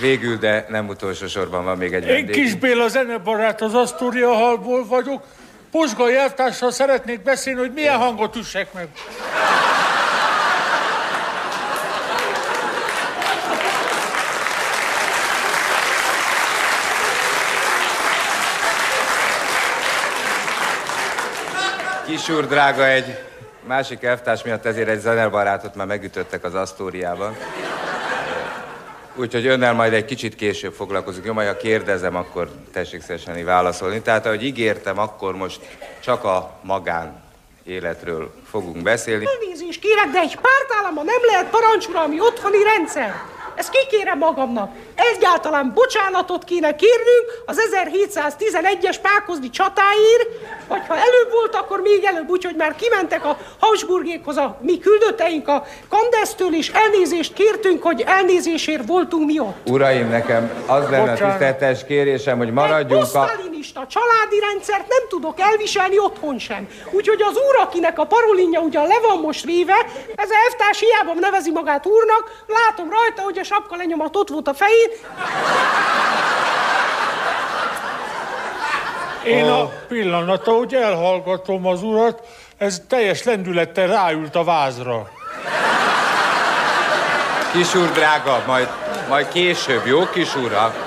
Végül, de nem utolsó sorban van még egy Én vendég. Kis Béla zenebarát az Astoria Hallból vagyok. Posgai elvtárssal szeretnék beszélni, hogy milyen hangot üssek meg. Kisúr drága, egy másik elvtárs miatt ezért egy zenebarátot már megütöttek az Asztóriában. Úgyhogy önnel majd egy kicsit később foglalkozunk. Jó, majd ha kérdezem, akkor tessék szívesen válaszolni. Tehát, ahogy ígértem, akkor most csak a magán életről fogunk beszélni. Elnézést kérek, de egy pártállama nem lehet parancsuralmi otthoni rendszer. Ezt kikérem magamnak. Egyáltalán bocsánatot kéne kérnünk az 1711-es Pákozdi csatáért, vagy ha előbb volt, akkor még előbb, úgyhogy már kimentek a Habsburgékhoz a mi küldötteink a Kandesztől, és elnézést kértünk, hogy elnézésért voltunk mi ott. Uraim, nekem az lenne a tiszteltes kérésem, hogy maradjunk a... Posztalinista családi rendszert nem tudok elviselni otthon sem. Úgyhogy az úr, akinek a parolinja ugyan le van most véve, ez a elvtárs hiába nevezi magát úrnak, látom rajta, hogy a sapka lenyomat ott volt a fején. Én a pillanata, hogy elhallgatom az urat, ez teljes lendülettel ráült a vázra. Kisúr drága, majd, majd később, jó kisúra?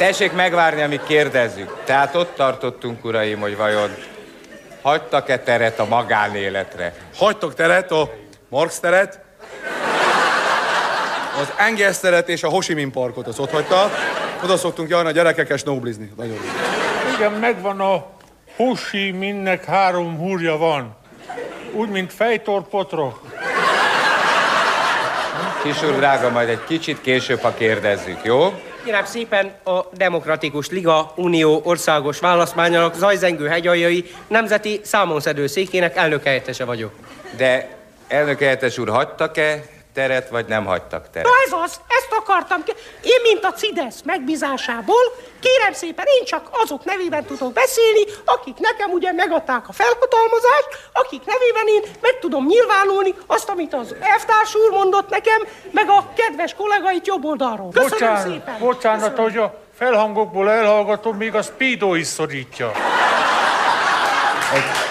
Tessék megvárni, amíg kérdezzük. Tehát ott tartottunk, uraim, hogy vajon hagytak-e teret a magánéletre? Hagytok teret, a Marx teret, az Engels teret és a Ho Chi Minh parkot, az ott hagyta. Oda szoktunk járni a gyerekekkel snowblizni. Nagyon jó. Igen, megvan a Hoshi minnek három húrja van. Úgy, mint fejtor potrok. Kisúr drága, majd egy kicsit később, ha kérdezzük, jó? Kérem szépen a Demokratikus Liga Unió országos választmányának Zajzengő hegyaljai nemzeti számonszedő székének elnök helyettese vagyok. De elnök helyettes úr, hagytak-e teret, vagy nem hagytak teret? Na ez az, ezt akartam. ki- Én, mint a CIDES megbízásából, kérem szépen, én csak azok nevében tudok beszélni, akik nekem ugye megadták a felhatalmazást, akik nevében én meg tudom nyilvánulni azt, amit az elvtárs úr mondott nekem, meg a kedves kollégait jobb oldalról. Köszönöm bocsánat, szépen. bocsánat, hogy a felhangokból elhallgatom, még a speedo is szorítja. Egy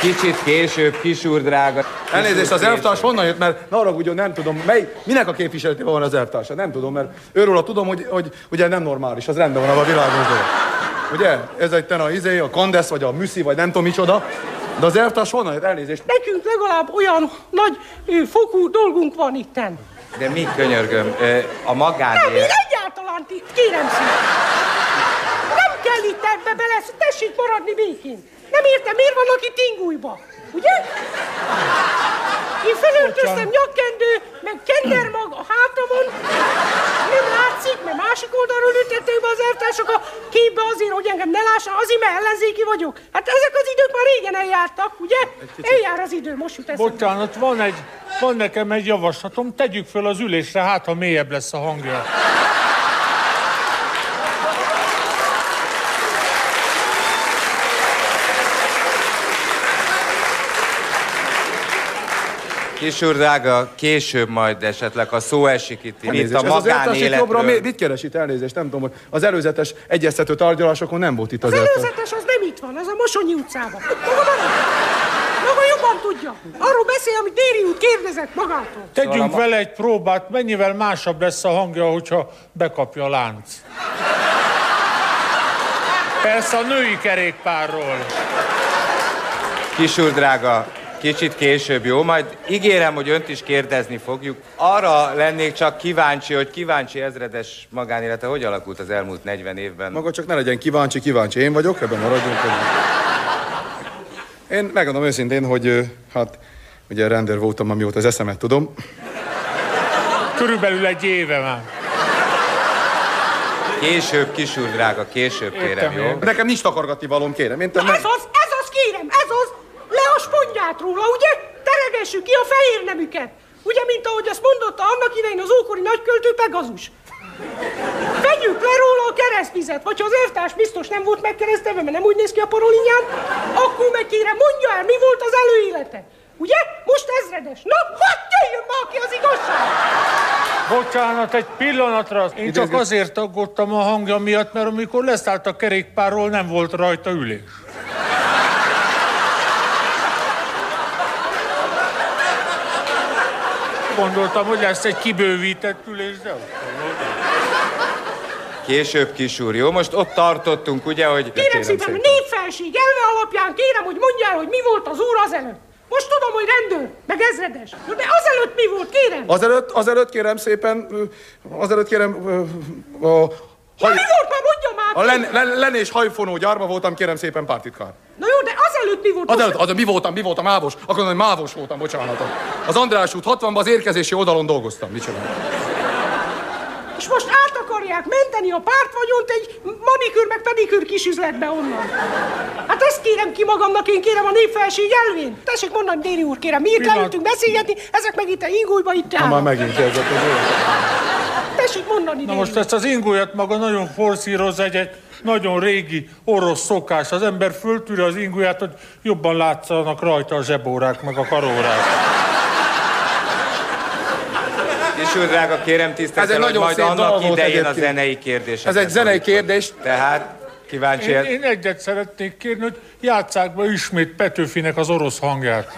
kicsit később, kisúr drága. Elnézést, az elvtárs honnan jött, mert ne haragudjon, nem tudom, mely, minek a képviseletében van az elvtársa, nem tudom, mert őről tudom, hogy, hogy ugye nem normális, az rendben van a világos dolog. Ugye? Ez egy ten a izé, a kandesz, vagy a műszi, vagy nem tudom micsoda. De az elvtárs honnan jött? Elnézést. Nekünk legalább olyan nagy fokú dolgunk van itten. De mi könyörgöm, a Nem, magánélet... én egyáltalán itt, kérem szépen. Nem kell itt ebbe bele, tessék maradni békén. Nem értem, miért vannak itt ingújba, ugye? Én felöltöztem nyakkendő, meg kendermag a hátamon. Nem látszik, mert másik oldalról ültették be az elvtársak a képbe azért, hogy engem ne lássa, azért, mert ellenzéki vagyok. Hát ezek az idők már régen eljártak, ugye? Eljár az idő, most jut eszembe. Bocsánat, van, egy, van nekem egy javaslatom, tegyük föl az ülésre, hát ha mélyebb lesz a hangja. Kisúr drága, később majd esetleg, ha szó esik itt, itt Elnézést, a ez az itt magánéletről. mit keres itt? Elnézést, nem tudom, hogy az előzetes egyeztető tárgyalásokon nem volt itt az, Az elvtárs. előzetes az nem itt van, az a Mosonyi utcában. Maga jobban tudja. Arról beszél, amit Déri út kérdezett magától. Tegyünk vele egy próbát, mennyivel másabb lesz a hangja, hogyha bekapja a lánc. Persze a női kerékpárról. Kisúr drága, kicsit később, jó? Majd ígérem, hogy önt is kérdezni fogjuk. Arra lennék csak kíváncsi, hogy kíváncsi ezredes magánélete hogy alakult az elmúlt 40 évben. Maga csak ne legyen kíváncsi, kíváncsi. Én vagyok, ebben maradjunk. Én megmondom őszintén, hogy hát ugye rendőr voltam, amióta az eszemet tudom. Körülbelül egy éve már. Később, kisúr drága, később kérem, jó? Nekem nincs takargatni valóm, kérem. Én Na ez az, ez az kérem, ez az. Le spondját róla, ugye? Teregessük ki a fehér nemüket. Ugye, mint ahogy azt mondotta annak idején az ókori nagyköltő Pegazus. Vegyük le róla a keresztvizet, vagy ha az elvtárs biztos nem volt megkeresztelve, mert nem úgy néz ki a parolinyán, akkor meg kérem, mondja el, mi volt az előélete. Ugye? Most ezredes. Na, hogy jöjjön már ki az igazság? Bocsánat, egy pillanatra. Én csak azért aggódtam a hangja miatt, mert amikor leszállt a kerékpárról, nem volt rajta ülés. Gondoltam, hogy lesz egy kibővített ülés, de Később, kisúr, jó? Most ott tartottunk, ugye, hogy... Kérem szépen, a népfelség elve alapján kérem, hogy mondja el, hogy mi volt az úr azelőtt. Most tudom, hogy rendőr, meg ezredes. De azelőtt mi volt, kérem? Azelőtt, azelőtt kérem szépen, azelőtt kérem ö, a, Ja, volt már, mondja már! a len, len, len és hajfonó gyárba voltam, kérem szépen pártitkár. Na jó, de azelőtt mi volt? Azelőtt, az, mi voltam, mi voltam, mávos, akkor mondom, mávos voltam, bocsánat. Az András út 60-ban az érkezési oldalon dolgoztam, csinálom? És most át akarják menteni a pártvagyont egy manikűr meg pedikűr kis üzletbe onnan. Hát ezt kérem ki magamnak, én kérem a népfelség elvén. Tessék mondani, Déri úr, kérem, mi itt leültünk beszélgetni, ezek meg itt a ingújba itt Na, már állnak. megint ez a Tessék mondani, Na most ezt az ingójat maga nagyon forszíroz egy, egy nagyon régi orosz szokás. Az ember föltűri az ingóját, hogy jobban látszanak rajta a zsebórák, meg a karórák. Kisúr drága, kérem Ez tiszteltel, egy hogy nagyon majd annak idején a zenei kérdés. Ez egy zenei kérdés. Tehát kíváncsi... Én, én egyet szeretnék kérni, hogy játsszák be ismét Petőfinek az orosz hangját.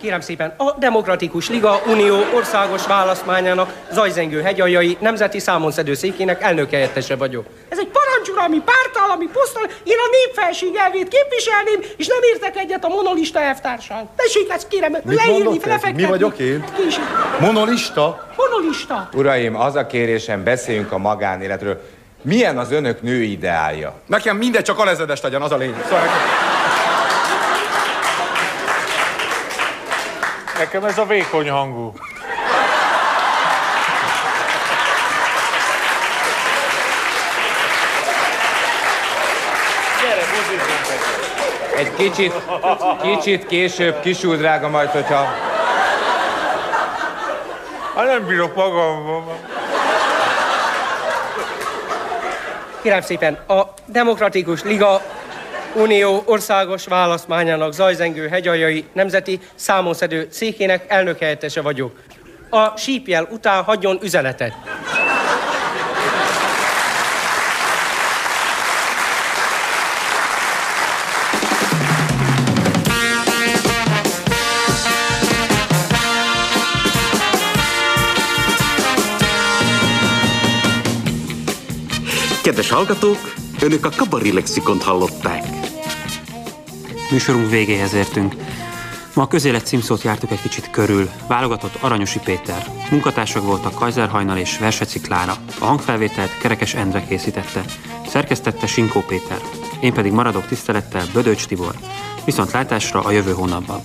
Kérem szépen, a Demokratikus Liga Unió országos választmányának zajzengő hegyaljai nemzeti számonszedő székének elnökhelyettese vagyok. Ez egy parancsuralmi, pártállami poszttal, én a népfelség elvét képviselném, és nem értek egyet a monolista elvtársal. Tessék ezt kérem, Mit leírni, lefektetni. Mi vagyok én? Is? Monolista? Monolista. Uraim, az a kérésem, beszéljünk a magánéletről. Milyen az önök nő ideálja? Nekem mindegy, csak alezredes legyen, az a lényeg. Szóval nekem... Ez a vékony hangú. Egy kicsit, kicsit később, kisúr drága majd, hogyha... Hát nem bírok magamban. Kérem szépen, a Demokratikus Liga Unió országos választmányának zajzengő hegyaljai nemzeti számonszedő székének elnökhelyettese vagyok. A sípjel után hagyjon üzenetet. Kedves hallgatók, önök a Kabari lexikont hallották. Műsorunk végéhez értünk. Ma a közélet címszót jártuk egy kicsit körül. Válogatott Aranyosi Péter. Munkatársak voltak Kajzer Hajnal és Verseci Klára. A hangfelvételt Kerekes Endre készítette. Szerkesztette Sinkó Péter. Én pedig maradok tisztelettel Bödöcs Tibor. Viszont látásra a jövő hónapban.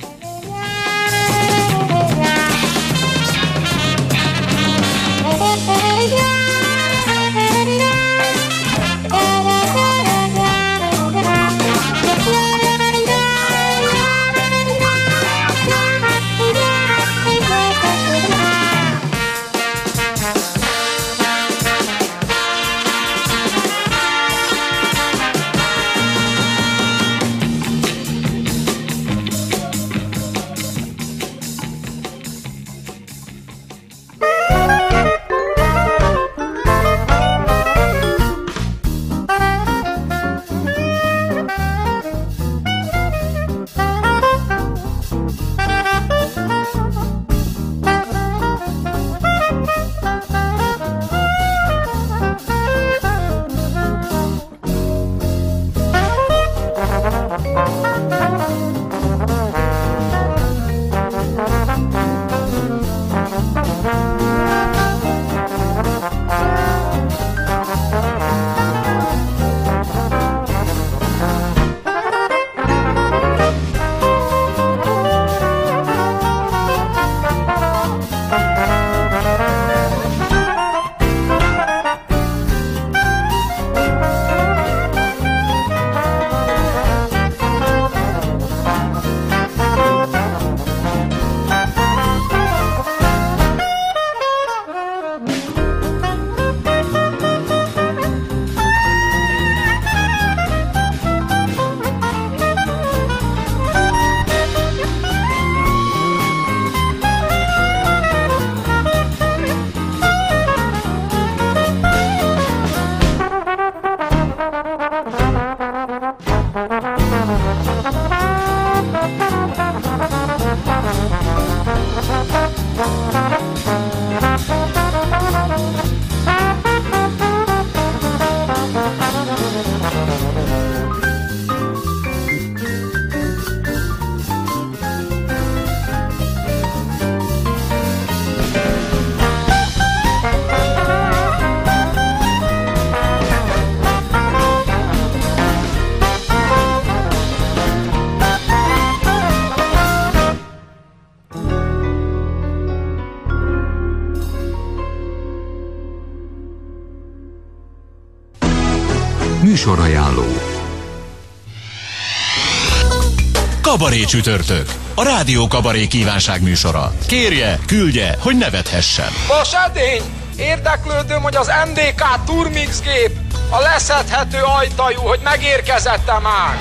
Kabaré csütörtök. A Rádió Kabaré kívánság műsora. Kérje, küldje, hogy nevethessen. Vas edény! Érdeklődöm, hogy az MDK Turmix gép a leszedhető ajtajú, hogy megérkezette már.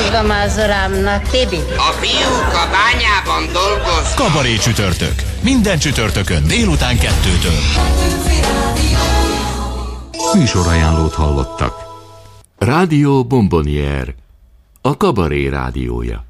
Mondom az urámnak, Tibi. A fiúk a bányában dolgoznak. Kabaré csütörtök. Minden csütörtökön délután kettőtől. Műsorajánlót hallottak. Rádió Bombonier, a kabaré rádiója.